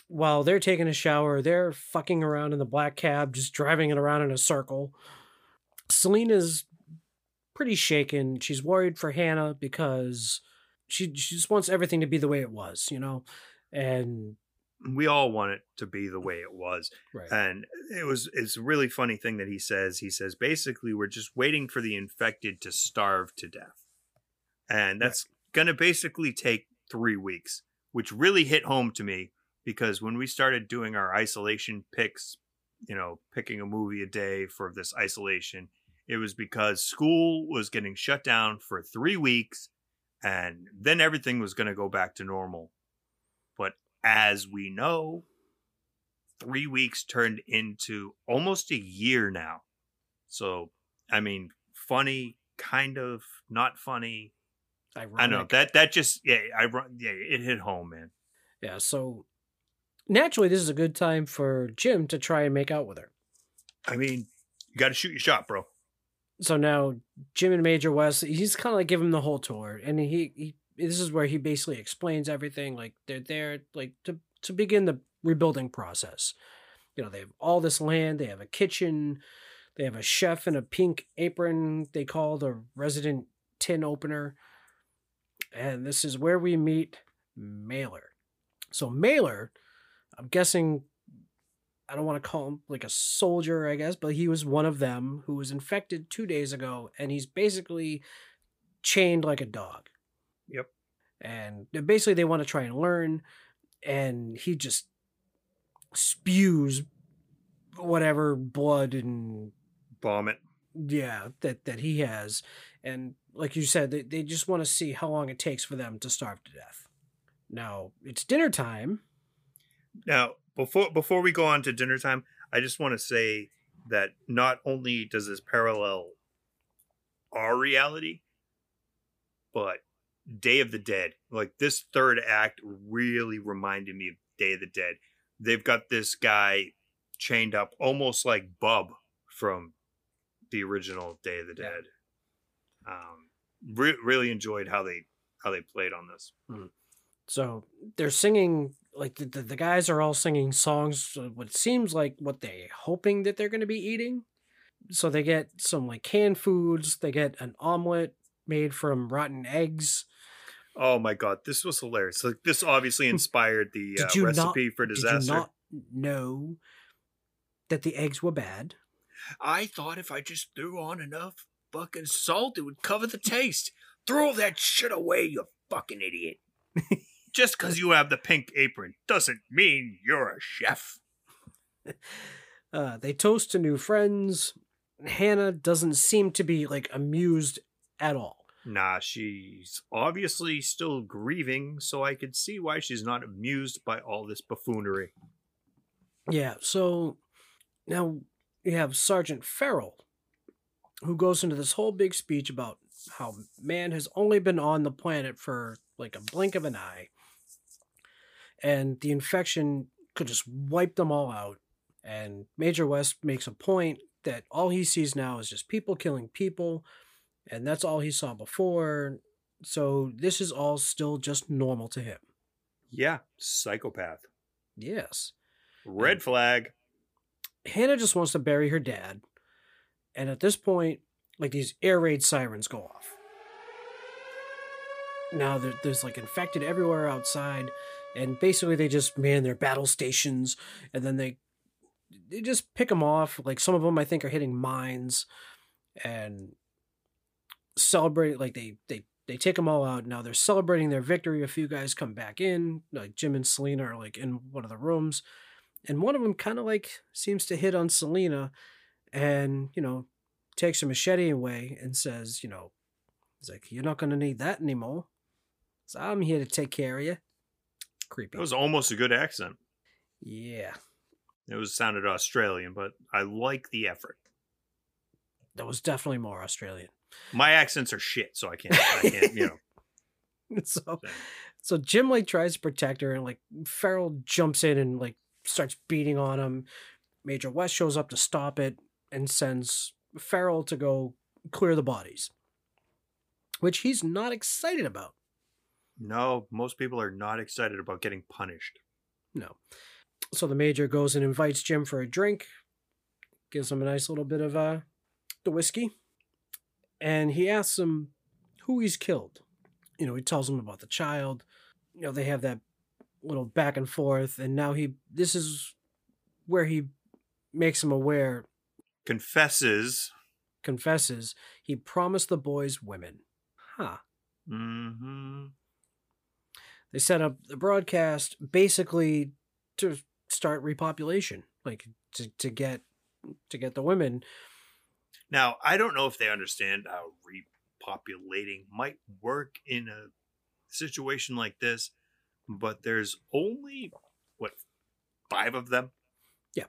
While they're taking a shower, they're fucking around in the black cab, just driving it around in a circle. Selena's pretty shaken. She's worried for Hannah because she she just wants everything to be the way it was, you know. And We all want it to be the way it was. right, And it was it's a really funny thing that he says. He says basically we're just waiting for the infected to starve to death. And that's going to basically take 3 weeks, which really hit home to me because when we started doing our isolation picks, you know, picking a movie a day for this isolation, it was because school was getting shut down for 3 weeks and then everything was going to go back to normal. But as we know, three weeks turned into almost a year now. So, I mean, funny, kind of, not funny. I know ironic. that that just yeah, I run yeah, it hit home, man. Yeah, so naturally, this is a good time for Jim to try and make out with her. I mean, you got to shoot your shot, bro. So now Jim and Major West, he's kind of like giving him the whole tour, and he, he this is where he basically explains everything. Like they're there, like to to begin the rebuilding process. You know, they have all this land, they have a kitchen, they have a chef in a pink apron. They call the resident tin opener, and this is where we meet Mailer. So Mailer, I'm guessing I don't want to call him like a soldier, I guess, but he was one of them who was infected two days ago, and he's basically chained like a dog. Yep. And basically, they want to try and learn, and he just spews whatever blood and Vomit. yeah that that he has, and like you said, they they just want to see how long it takes for them to starve to death. Now it's dinner time. Now, before before we go on to dinner time, I just want to say that not only does this parallel our reality, but Day of the Dead. Like this third act really reminded me of Day of the Dead. They've got this guy chained up almost like Bub from the original Day of the Yeah. Dead. Um, re- really enjoyed how they how they played on this. So they're singing like the, the, the guys are all singing songs. uh, What seems like what they hoping that they're going to be eating. So they get some like canned foods. They get an omelet made from rotten eggs. Oh my god, this was hilarious! Like this obviously inspired the Did uh, you not- recipe for disaster. Did you not know that the eggs were bad? I thought if I just threw on enough fucking salt, it would cover the taste. Throw that shit away, you fucking idiot. [laughs] just because you have the pink apron doesn't mean you're a chef. [laughs] Uh, they toast to new friends. Hannah doesn't seem to be like amused at all. Nah, she's obviously still grieving, so I could see why she's not amused by all this buffoonery. Yeah, so now you have Sergeant Farrell, who goes into this whole big speech about how man has only been on the planet for like a blink of an eye, and the infection could just wipe them all out. And Major West makes a point that all he sees now is just people killing people, and that's all he saw before. So this is all still just normal to him. Yeah, psychopath. Yes. Red flag. Hannah just wants to bury her dad. And at this point, like these air raid sirens go off. Now there's like infected everywhere outside, and basically they just man their battle stations, and then they they just pick them off. Like some of them, I think, are hitting mines, and celebrate. Like they they they take them all out. Now they're celebrating their victory. A few guys come back in, like Jim and Selena are like in one of the rooms, and one of them kind of like seems to hit on Selena, and you know takes her machete away and says, you know, he's like, you're not gonna need that anymore. So I'm here to take care of you. Creepy. That was almost a good accent. yeah, It was sounded Australian, but I like the effort. that was definitely more Australian. My accents are shit, so I can't. I can't. You know. [laughs] so, so Jim like tries to protect her, and like Farrell jumps in and like starts beating on him. Major West shows up to stop it and sends Farrell to go clear the bodies, which he's not excited about. No, most people are not excited about getting punished. No. So the major goes and invites Jim for a drink, gives him a nice little bit of uh, the whiskey, and he asks him who he's killed. You know, he tells him about the child. You know, they have that little back and forth, and now he this is where he makes him aware, Confesses. confesses he promised the boys women. Huh. Mm-hmm. They set up the broadcast basically to start repopulation, like to, to get to get the women. Now, I don't know if they understand how repopulating might work in a situation like this, but there's only what five of them. Yeah,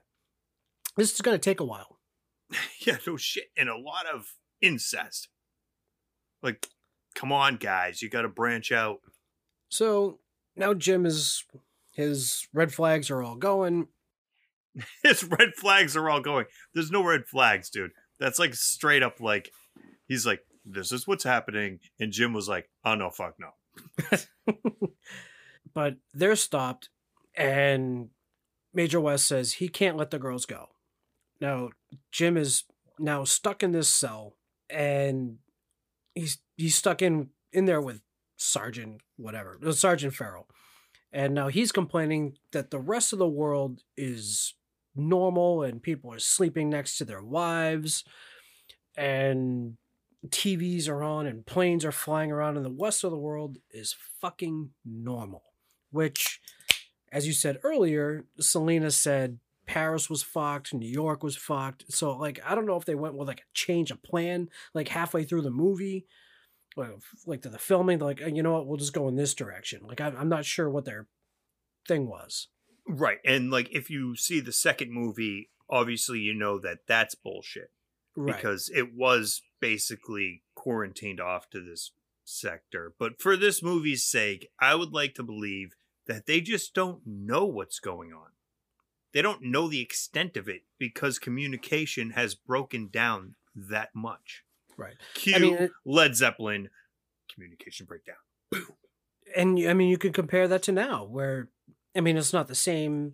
this is going to take a while. [laughs] yeah, no shit, and a lot of incest. Like, come on, guys, you got to branch out. So now Jim is his red flags are all going. [laughs] His red flags are all going. There's no red flags, dude. That's like straight up like he's like, this is what's happening, and Jim was like, oh no, fuck no. [laughs] but they're stopped, and Major West says he can't let the girls go. Now Jim is now stuck in this cell, and he's he's stuck in in there with Sergeant whatever, uh, Sergeant Farrell, and now he's complaining that the rest of the world is normal and people are sleeping next to their wives, and TVs are on and planes are flying around, and the rest of the world is fucking normal. Which, as you said earlier, Selena said Paris was fucked, New York was fucked. So, like, I don't know if they went with like a change of plan, like halfway through the movie, like, to the filming. Like, you know what, we'll just go in this direction. Like, I'm I'm not sure what their thing was. Right, and like if you see the second movie, obviously you know that that's bullshit Right. because it was basically quarantined off to this sector. But for this movie's sake, I would like to believe that they just don't know what's going on. They don't know the extent of it because communication has broken down that much. Right. Cue I mean, Led Zeppelin communication breakdown. Boom. and I mean, you can compare that to now, where I mean, it's not the same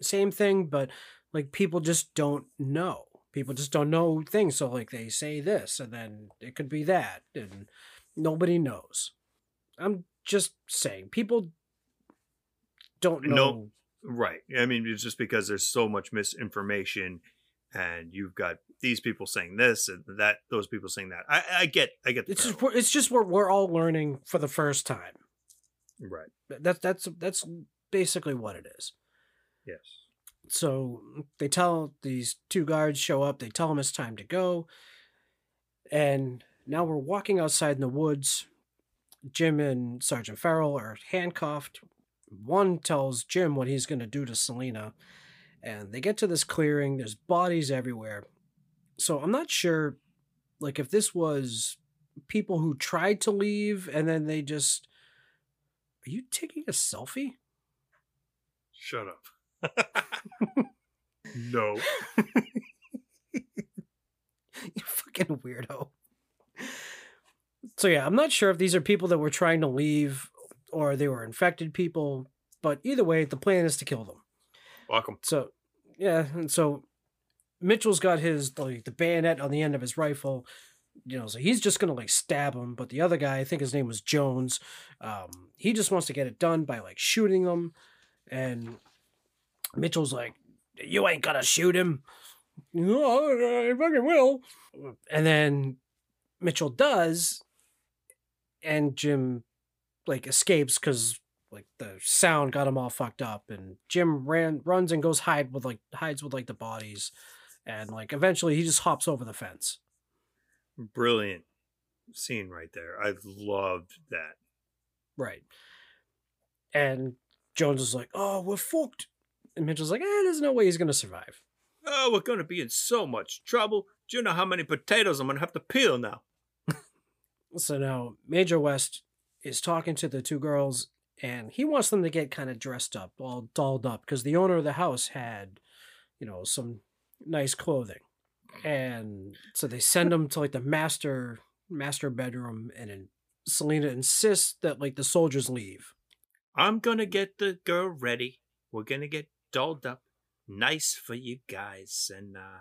same thing, but like people just don't know. People just don't know things, so like they say this, and then it could be that, and nobody knows. I'm just saying, people don't know. No. Right. I mean, it's just because there's so much misinformation, and you've got these people saying this and that, those people saying that. I, I get, I get the It's just parallel. it's just what we're all learning for the first time. right. That's that's that's basically what it is. Yes. So they tell these two guards show up, they tell them it's time to go. And now we're walking outside in the woods. Jim and Sergeant Farrell are handcuffed. One tells Jim what he's going to do to Selena. And they get to this clearing, there's bodies everywhere. So I'm not sure like if this was people who tried to leave and then they just Are you taking a selfie? Shut up. [laughs] no. [laughs] you fucking weirdo. So yeah, I'm not sure if these are people that were trying to leave or they were infected people, but either way, the plan is to kill them. Welcome. So yeah, and so Mitchell's got his like the bayonet on the end of his rifle. You know, so he's just gonna like stab him. But the other guy, I think his name was Jones, um, he just wants to get it done by like shooting them. And Mitchell's like, "You ain't gonna shoot him." No, I fucking will. And then Mitchell does, and Jim like escapes because like the sound got him all fucked up. And Jim ran runs and goes hide with like hides with like the bodies, and like eventually he just hops over the fence. Brilliant scene right there. I loved that. Right. And Jones is like, "Oh, we're fucked," and Mitchell's like, "Eh, there's no way he's gonna survive." Oh, we're gonna be in so much trouble. Do you know how many potatoes I'm gonna have to peel now? [laughs] So now Major West is talking to the two girls and he wants them to get kind of dressed up, all dolled up, because the owner of the house had, you know, some nice clothing. And so they send them to like the master master bedroom and then Selena insists that like the soldiers leave. I'm gonna get the girl ready. We're gonna get dolled up, nice for you guys, and uh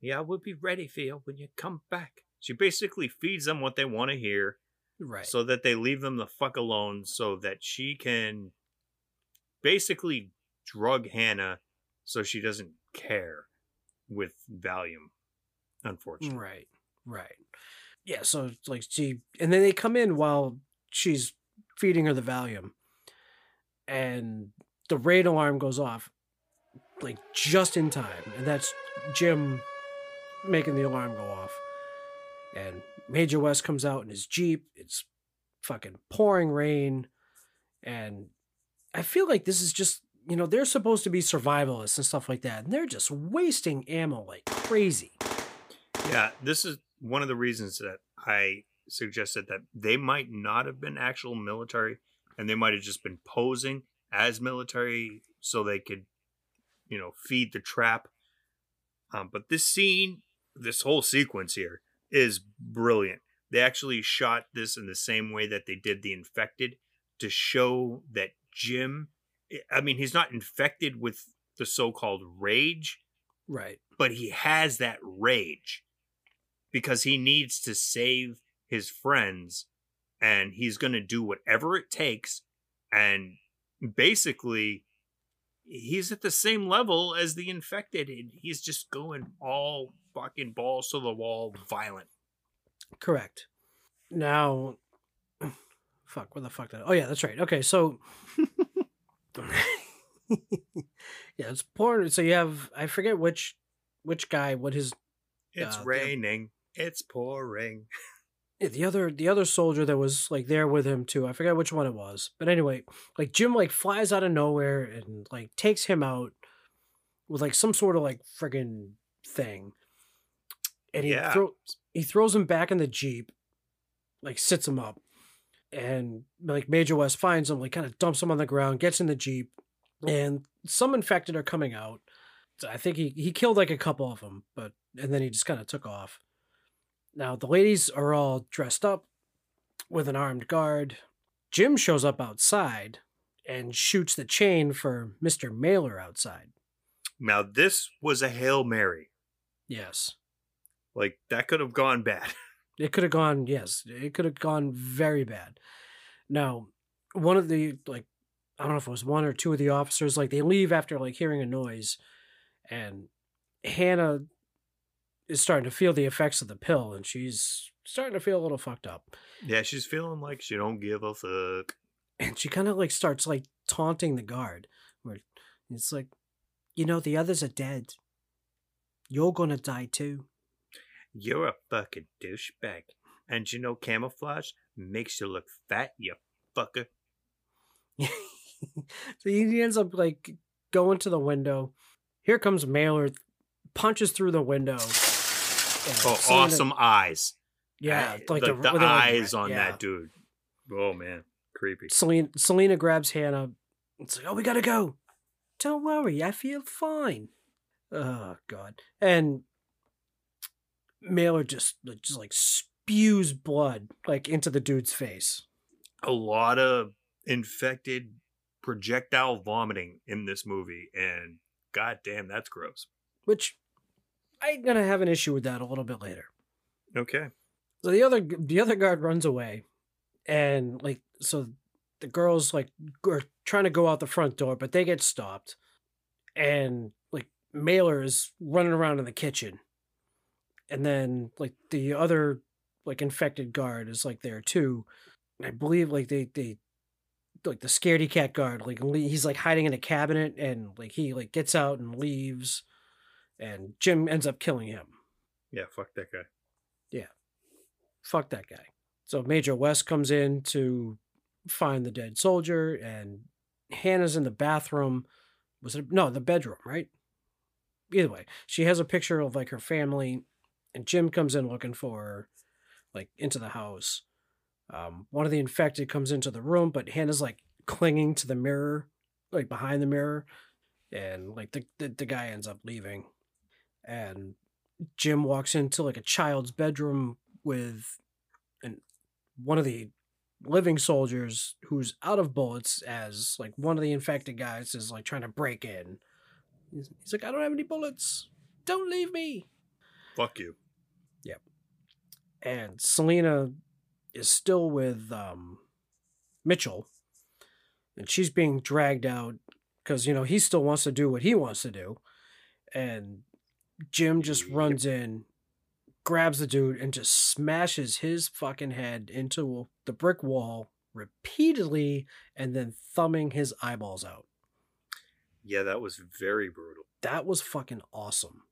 yeah, we'll be ready for you when you come back. She basically feeds them what they want to hear, Right. so that they leave them the fuck alone, so that she can basically drug Hannah, so she doesn't care with Valium. Unfortunately, Right. Right. Yeah, so it's like she and then they come in while she's feeding her the Valium. And the raid alarm goes off like just in time. And that's Jim making the alarm go off. And Major West comes out in his Jeep. It's fucking pouring rain. And I feel like this is just, you know, they're supposed to be survivalists and stuff like that. And they're just wasting ammo like crazy. Yeah, this is one of the reasons that I suggested that they might not have been actual military and they might have just been posing as military so they could, you know, feed the trap. Um, but this scene, this whole sequence here is brilliant. They actually shot this in the same way that they did the infected to show that Jim, I mean, he's not infected with the so called rage, Right. but he has that rage because he needs to save his friends and he's going to do whatever it takes and basically he's at the same level as the infected and he's just going all fucking balls to the wall violent Correct. Now, [clears throat] fuck, where the fuck did? Oh yeah, that's right. Okay, so [laughs] [laughs] yeah, it's pouring. So you have I forget which which guy what his it's Uh, the- raining it's pouring yeah, the other the other soldier that was like there with him too. I forget which one it was, but anyway, like Jim like flies out of nowhere and like takes him out with like some sort of like friggin' thing, and he Yeah. throw, he throws him back in the jeep, like sits him up, and like Major West finds him, like kind of dumps him on the ground, gets in the jeep, and some infected are coming out. I think he he killed like a couple of them, but and then he just kind of took off. Now the ladies are all dressed up with an armed guard. Jim shows up outside and shoots the chain for Mister Mailer outside. now this was a hail mary Yes, like that could have gone bad [laughs] it could have gone. Yes, it could have gone very bad. Now, one of the like, I don't know if it was one or two of the officers, like they leave after like hearing a noise, and Hannah is starting to feel the effects of the pill, and she's starting to feel a little fucked up. yeah she's feeling like she don't give a fuck and she kind of like starts like taunting the guard where it's like You know, the others are dead. You're gonna die too. You're a fucking douchebag. And you know camouflage makes you look fat, you fucker. [laughs] so he ends up like going to the window. Here comes Mailer, punches through the window. Oh, awesome eyes. Yeah, I- like the, the, the like, eyes on yeah. that dude. Oh man, creepy. Selena, Selena grabs Hannah. It's like, oh, we gotta go. Don't worry, I feel fine. Oh God! And Mailer just just like spews blood like into the dude's face. A lot of infected projectile vomiting in this movie, and goddamn, that's gross. which I'm gonna have an issue with that a little bit later. Okay. So the other the other guard runs away, and like so the girls like are trying to go out the front door, but they get stopped, and like Mailer is running around in the kitchen, and then like the other like infected guard is like there too. And I believe like they they like the scaredy cat guard like he's like hiding in a cabinet and like he like gets out and leaves, and Jim ends up killing him. Yeah, fuck that guy. Yeah, fuck that guy. So Major West comes in to find the dead soldier, and Hannah's in the bathroom. Was it no the bedroom, right? Either way, she has a picture of like her family, and Jim comes in looking for her, like into the house. Um, one of the infected comes into the room, but Hannah's like clinging to the mirror, like behind the mirror, and like the the, the guy ends up leaving, and Jim walks into like a child's bedroom with an one of the living soldiers who's out of bullets as like one of the infected guys is like trying to break in. He's, he's like, I don't have any bullets. Don't leave me. Fuck you. And Selena is still with um Mitchell. And she's being dragged out because you know he still wants to do what he wants to do. And Jim just runs in, grabs the dude, and just smashes his fucking head into the brick wall repeatedly and then thumbing his eyeballs out. Yeah, that was very brutal. That was fucking awesome.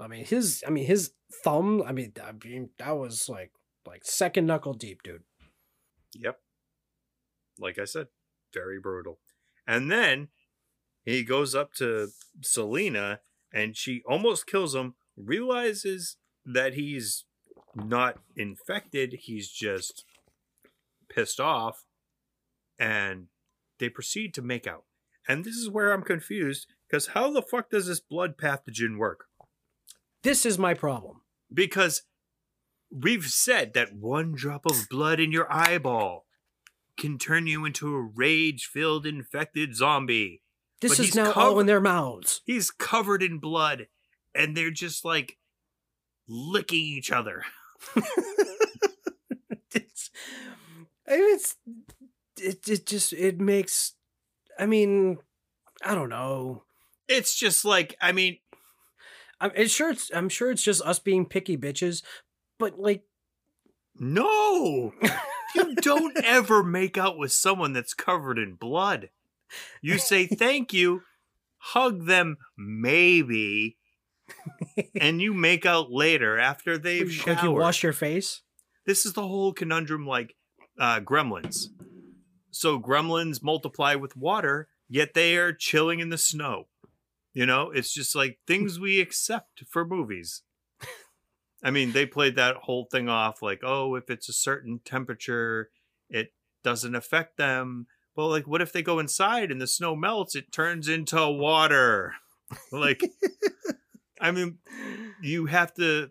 I mean his I mean his thumb, I mean I mean that was like like second knuckle deep, dude. Yep. Like I said, very brutal. And then he goes up to Selena and she almost kills him, realizes that he's not infected, he's just pissed off, and they proceed to make out. And this is where I'm confused because how the fuck does this blood pathogen work? This is my problem. Because we've said that one drop of blood in your eyeball can turn you into a rage filled infected zombie. This But is now all in their mouths. He's covered in blood and they're just like licking each other. [laughs] [laughs] it's, it's it, it just it makes I mean, I don't know. It's just like, I mean, I'm sure it's I'm sure it's just us being picky bitches, but like no, you don't [laughs] ever make out with someone that's covered in blood. You say thank you, hug them, maybe, [laughs] and you make out later after they've showered. like you wash your face. this is the whole conundrum like uh, gremlins. So gremlins multiply with water, yet they are chilling in the snow. You know, it's just like things we accept for movies. I mean, they played that whole thing off like, oh, if it's a certain temperature, it doesn't affect them. But like, what if they go inside and the snow melts? It turns into water. like, [laughs] I mean, you have to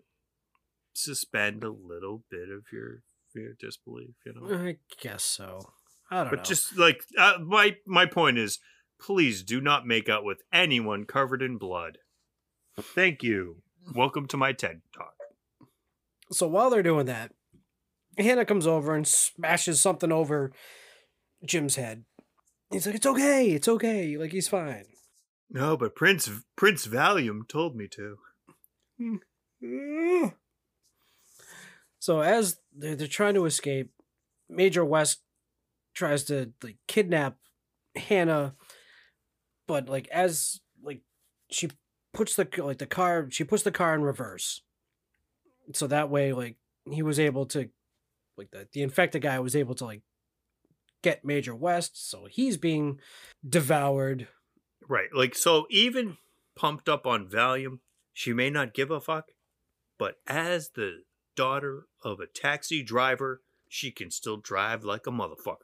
suspend a little bit of your your disbelief, you know. I guess so. I don't know. But know. just like uh, my my point is, please do not make out with anyone covered in blood. Thank you. Welcome to my TED talk. so while they're doing that, Hannah comes over and smashes something over Jim's head. He's like, "It's okay, it's okay, like he's fine." No, but Prince Prince Valium told me to. [laughs] So as they're, they're trying to escape, Major West tries to like kidnap Hannah, but like as like she puts the like the car she puts the car in reverse so that way like he was able to like the, the infected guy was able to like get major west so he's being devoured Right. Like, so even pumped up on Valium, she may not give a fuck, but as the daughter of a taxi driver, she can still drive like a motherfucker.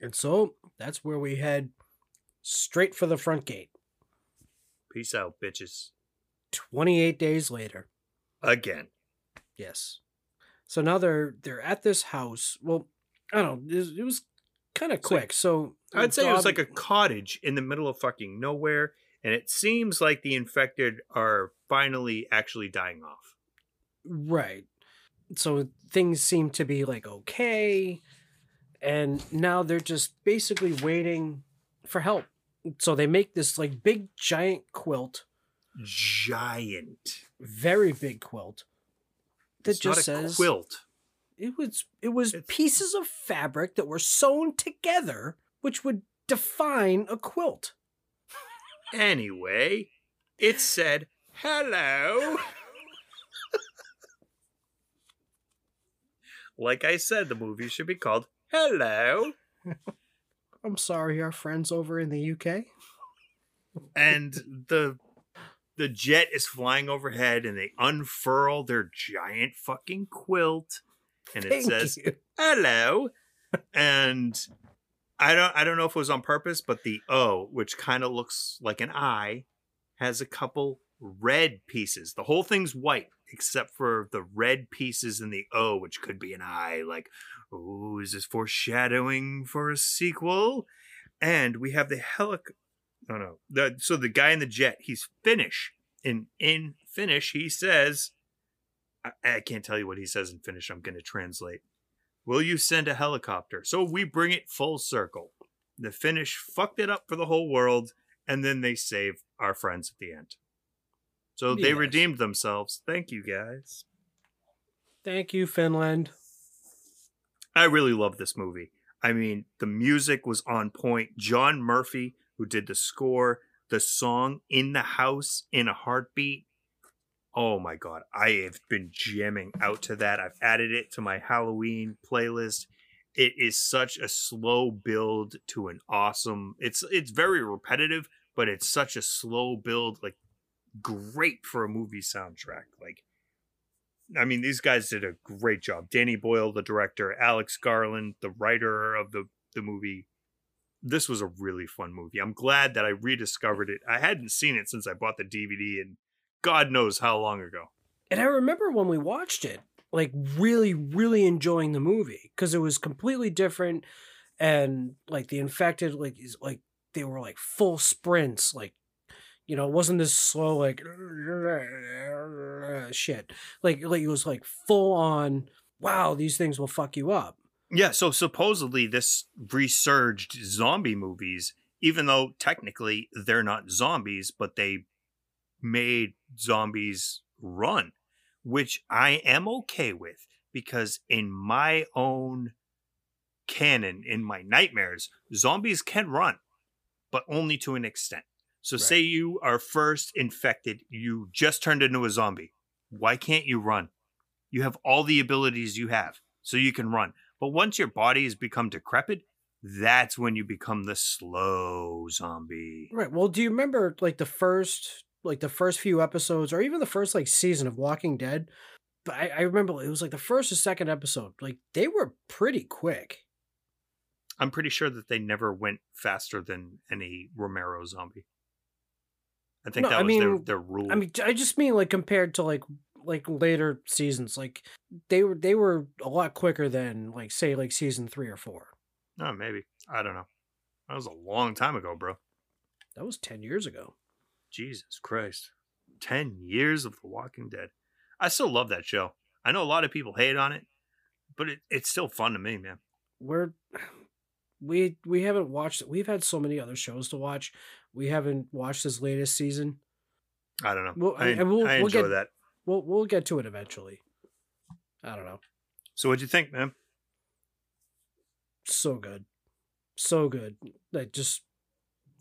and so that's where we head straight for the front gate Peace out, bitches. 28 days later Again. Yes. So now they're they're at this house. Well, I don't know. It was, kind of quick. So I'd say it was like a cottage in the middle of fucking nowhere, and it seems like the infected are finally actually dying off. right. So things seem to be like okay, and now they're just basically waiting for help. So they make this like big giant quilt, Giant. very big quilt that It's just says quilt. it was it was It's- pieces of fabric that were sewn together, which would define a quilt. Anyway, it said, hello. like I said, the movie should be called Hello. [laughs] I'm sorry, our friends over in the UK. And the the jet is flying overhead and they unfurl their giant fucking quilt and it Thank says you. hello. And I don't I don't know if it was on purpose, but the O, which kind of looks like an I, has a couple red pieces. The whole thing's white except for the red pieces in the O, which could be an I. Like, oh, is this foreshadowing for a sequel? And we have the helic. No, no. The, so the guy in the jet, he's Finnish. In in Finnish, he says, I, I can't tell you what he says in Finnish. I'm going to translate. Will you send a helicopter? So we bring it full circle. The Finnish fucked it up for the whole world, and then they save our friends at the end. So they redeemed themselves. Thank you guys. Thank you, Finland. I really love this movie. I mean, the music was on point. John Murphy, who did the score, the song In the House in a Heartbeat. Oh my God. I have been jamming out to that. I've added it to my Halloween playlist. It is such a slow build to an awesome. It's it's very repetitive, but it's such a slow build, like great for a movie soundtrack. Like I mean, these guys did a great job. Danny Boyle, the director, Alex Garland, the writer of the, the movie. This was a really fun movie. I'm glad that I rediscovered it. I hadn't seen it since I bought the DVD and God knows how long ago. And I remember when we watched it, like really, really enjoying the movie because it was completely different, and like the infected, like is like they were like full sprints, like you know, it wasn't this slow like [laughs] shit. Like like it was like full on. Wow, these things will fuck you up. Yeah, so supposedly this resurged zombie movies, even though technically they're not zombies, but they made zombies run, which I am okay with because in my own canon, in my nightmares, zombies can run, but only to an extent. So, say you are first infected, you just turned into a zombie. Why can't you run? You have all the abilities you have, so you can run. But once your body has become decrepit, that's when you become the slow zombie. Right. Well, do you remember like the first like the first few episodes or even the first like season of Walking Dead? But I, I remember it was like the first or second episode. Like they were pretty quick. I'm pretty sure that they never went faster than any Romero zombie. I think No, that I was their, mean- their rule. I mean, I just mean like compared to like like later seasons, like they were they were a lot quicker than like say like season three or four. oh, maybe. I don't know. That was a long time ago, bro. That was ten years ago. Jesus Christ. 10 years of The Walking Dead. I still love that show. I know a lot of people hate on it, but it, it's still fun to me, man. We're we we haven't watched. It. We've had so many other shows to watch. We haven't watched this latest season. I don't know. Well, I, we'll- I we'll get- that. We'll we'll get to it eventually. I don't know. So, what'd you think, man? so good so good like just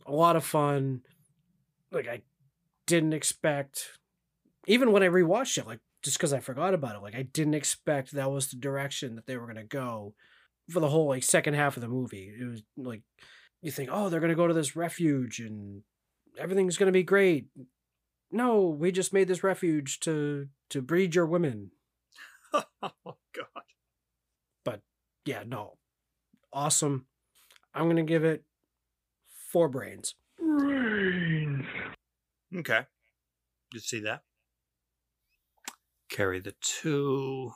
a lot of fun like i didn't expect, even when I rewatched it, like just because I forgot about it, like I didn't expect that was the direction that they were gonna go for the whole like second half of the movie. It was like you think, oh, they're gonna go to this refuge and everything's gonna be great. No, we just made this refuge to to breed your women. [laughs] oh God. But yeah, no, awesome. I'm gonna give it four brains. Brains. Okay. You see that? Carry the two.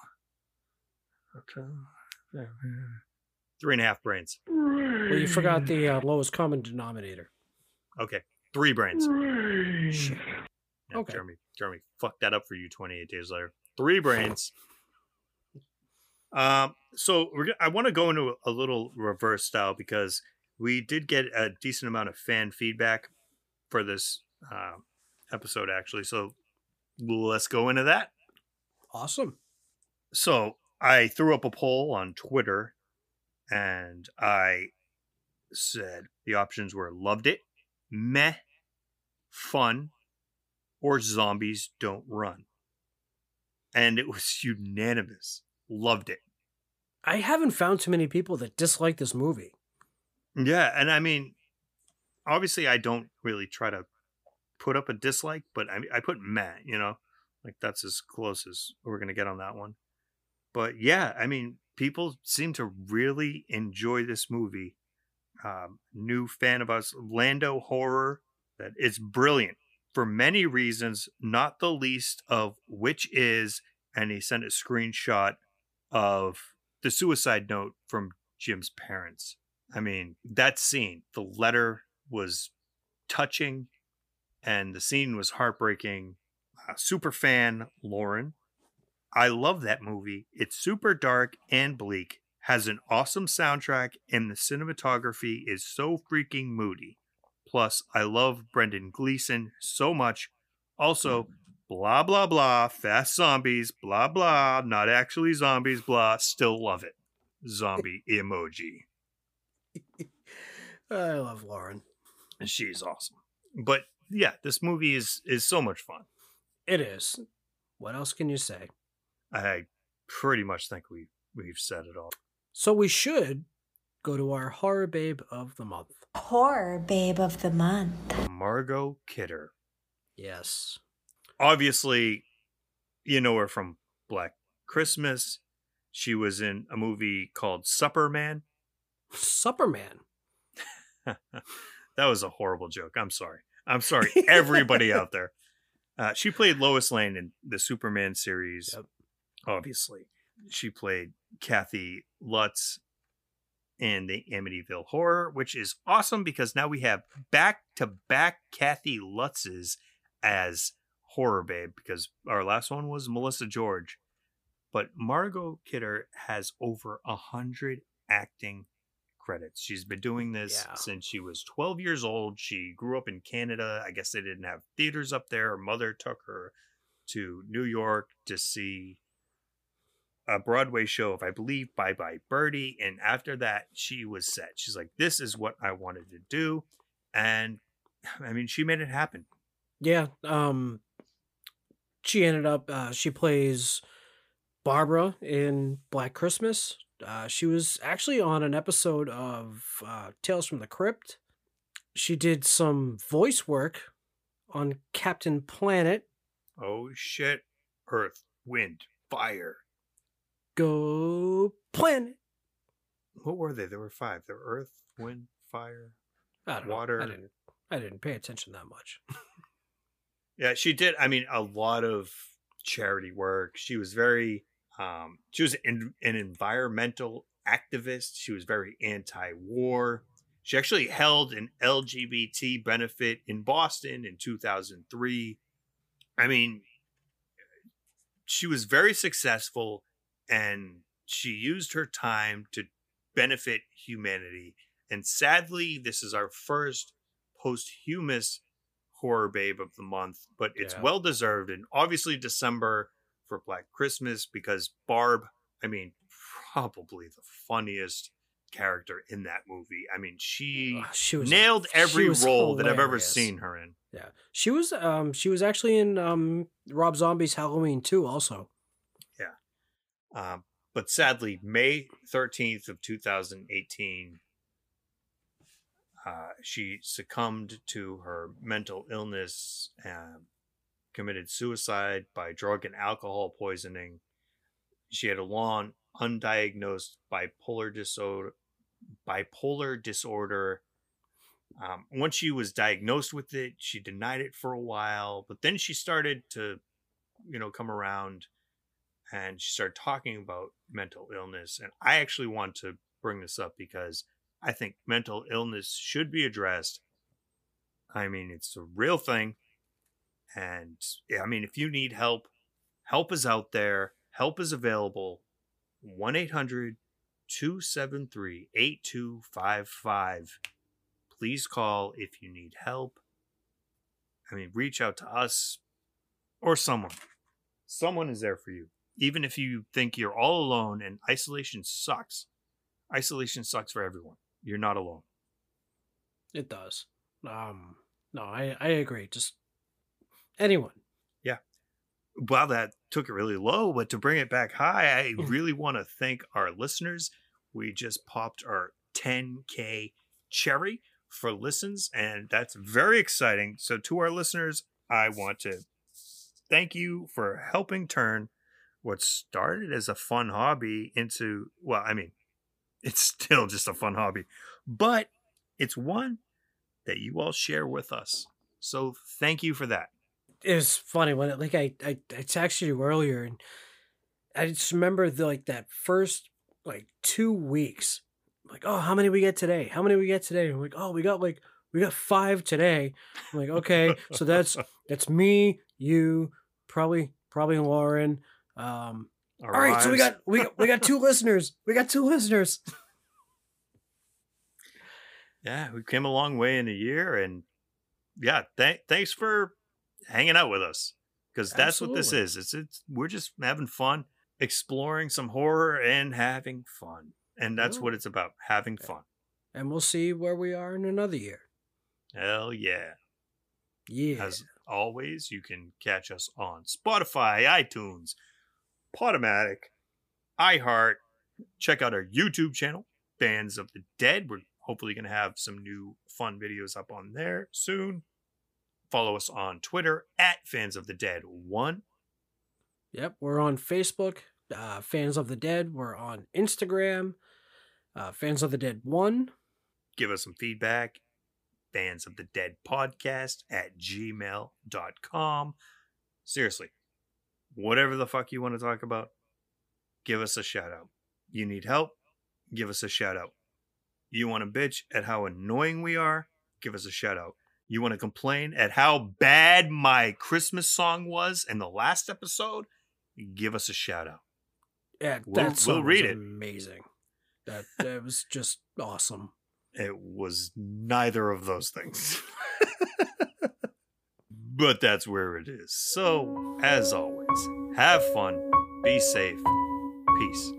Okay. Three and a half brains. Well, you forgot the uh, lowest common denominator. Okay. Three brains. Shit. Yeah, Okay. Jeremy, Jeremy, fucked that up for you 28 days later. Three brains. Um, so we're, I want to go into a little reverse style because we did get a decent amount of fan feedback for this uh, episode, actually. So let's go into that. Awesome. So I threw up a poll on Twitter and I said the options were loved it, meh, fun, or zombies don't run. And it was [laughs] unanimous. Loved it. I haven't found too many people that dislike this movie. Yeah. And I mean, obviously, I don't really try to put up a dislike, but I, I put meh, you know, like that's as close as we're going to get on that one. But yeah, I mean, people seem to really enjoy this movie. Um, new fan of us, Lando Horror, that it's brilliant for many reasons, not the least of which is, and he sent a screenshot of the suicide note from Jim's parents. I mean, that scene, the letter was touching and the scene was heartbreaking. Uh, super fan Lauren. I love that movie. It's super dark and bleak, has an awesome soundtrack, and the cinematography is so freaking moody. Plus, I love Brendan Gleeson so much. Also, blah blah blah, fast zombies, blah blah, not actually zombies, blah, still love it. Zombie [laughs] emoji. [laughs] I love Lauren. She's awesome. But yeah, this movie is is so much fun. It is. What else can you say? I pretty much think we we've said it all. So we should go to our horror babe of the month. Horror babe of the month. Margot Kidder. Yes. Obviously, you know her from Black Christmas. She was in a movie called Supper Man. Supperman. [laughs] that was a horrible joke. I'm sorry. I'm sorry, everybody [laughs] out there. Uh, she played Lois Lane in the Superman series. Yep. Obviously, she played Kathy Lutz in the Amityville Horror, which is awesome because now we have back to back Kathy Lutzes as horror babe because our last one was Melissa George. But Margot Kidder has over a hundred acting credits. She's been doing this Yeah. since she was 12 years old. She grew up in Canada. I guess they didn't have theaters up there. Her mother took her to New York to see a Broadway show of, I believe, Bye Bye Birdie. And after that, she was set. She's like, this is what I wanted to do. And [sighs] I mean, she made it happen. Yeah. Um she ended up uh she plays Barbara in Black Christmas. Uh she was actually on an episode of uh Tales from the Crypt. She did some voice work on Captain Planet. Oh, shit. Earth, wind, fire. Go Planet. What were they? There were five. There were earth, wind, fire. I. Water. I didn't I didn't pay attention that much. [laughs] Yeah, she did. I mean, a lot of charity work. She was very, um, she was an, an environmental activist. She was very anti-war. She actually held an LGBT benefit in Boston in 2003. I mean, she was very successful and she used her time to benefit humanity. And sadly, this is our first posthumous horror babe of the month, but it's Yeah. well deserved. And obviously, December for Black Christmas because Barb, I mean, probably the funniest character in that movie. I mean, she she was nailed she every was role that I've ever seen her in. Yeah, she was. Um, she was actually in um Rob Zombie's Halloween too. Also, Um, but sadly, May 13th of 2018, uh, she succumbed to her mental illness, um, committed suicide by drug and alcohol poisoning. She had a long undiagnosed bipolar disorder. Bipolar disorder. Um, once she was diagnosed with it, she denied it for a while, but then she started to, you know, come around and she started talking about mental illness. And I actually want to bring this up because I think mental illness should be addressed. I mean, it's a real thing. And I mean, if you need help, help is out there, help is available. 1 800 273 8255. Please call if you need help. I mean, reach out to us or someone. Someone is there for you even if you think you're all alone and isolation sucks, isolation sucks for everyone. You're not alone. it does. Um, no, I I agree. Just anyone. Yeah. Wow, that took it really low, but to bring it back high, I really want to thank our listeners. We just popped our 10K cherry for listens, and that's very exciting. So, to our listeners, I want to thank you for helping turn what started as a fun hobby into, well, I mean, [laughs] it's still just a fun hobby, but it's one that you all share with us. So, thank you for that. It was funny when it, like I, I I texted you earlier and I just remember the like that first like two weeks. Like, oh, how many we get today? How many we get today? I'm like, oh, we got like we got five today. I'm like, okay, so that's [laughs] that's me, you, probably probably Lauren. Um, all right, so we got we got, we got two [laughs] listeners. We got two listeners. yeah, we came a long way in a year, and yeah, th- thanks for hanging out with us because that's what this is. It's it's we're just having fun, exploring some horror and having fun, and that's Yeah. what it's about, having fun. And we'll see where we are in another year. Hell yeah! Yeah. As always, you can catch us on Spotify, iTunes, Podomatic, iHeart. Check out our YouTube channel, Fans of the Dead. We're hopefully going to have some new fun videos up on there soon. Follow us on Twitter at Fans of the Dead 1. Yep, we're on Facebook, uh, Fans of the Dead. We're on Instagram, uh, Fans of the Dead One. Give us some feedback. Fans of the Dead Podcast at gmail.com. Seriously, whatever the fuck you want to talk about, give us a shout out. You need help? Give us a shout out. You want to bitch at how annoying we are? Give us a shout out. You want to complain at how bad my Christmas song was in the last episode? Give us a shout out. Yeah, We'll- that we'll read was it. Amazing. That that was just awesome. It was neither of those things. [laughs] but that's where it is. So, as always, have fun, be safe, peace.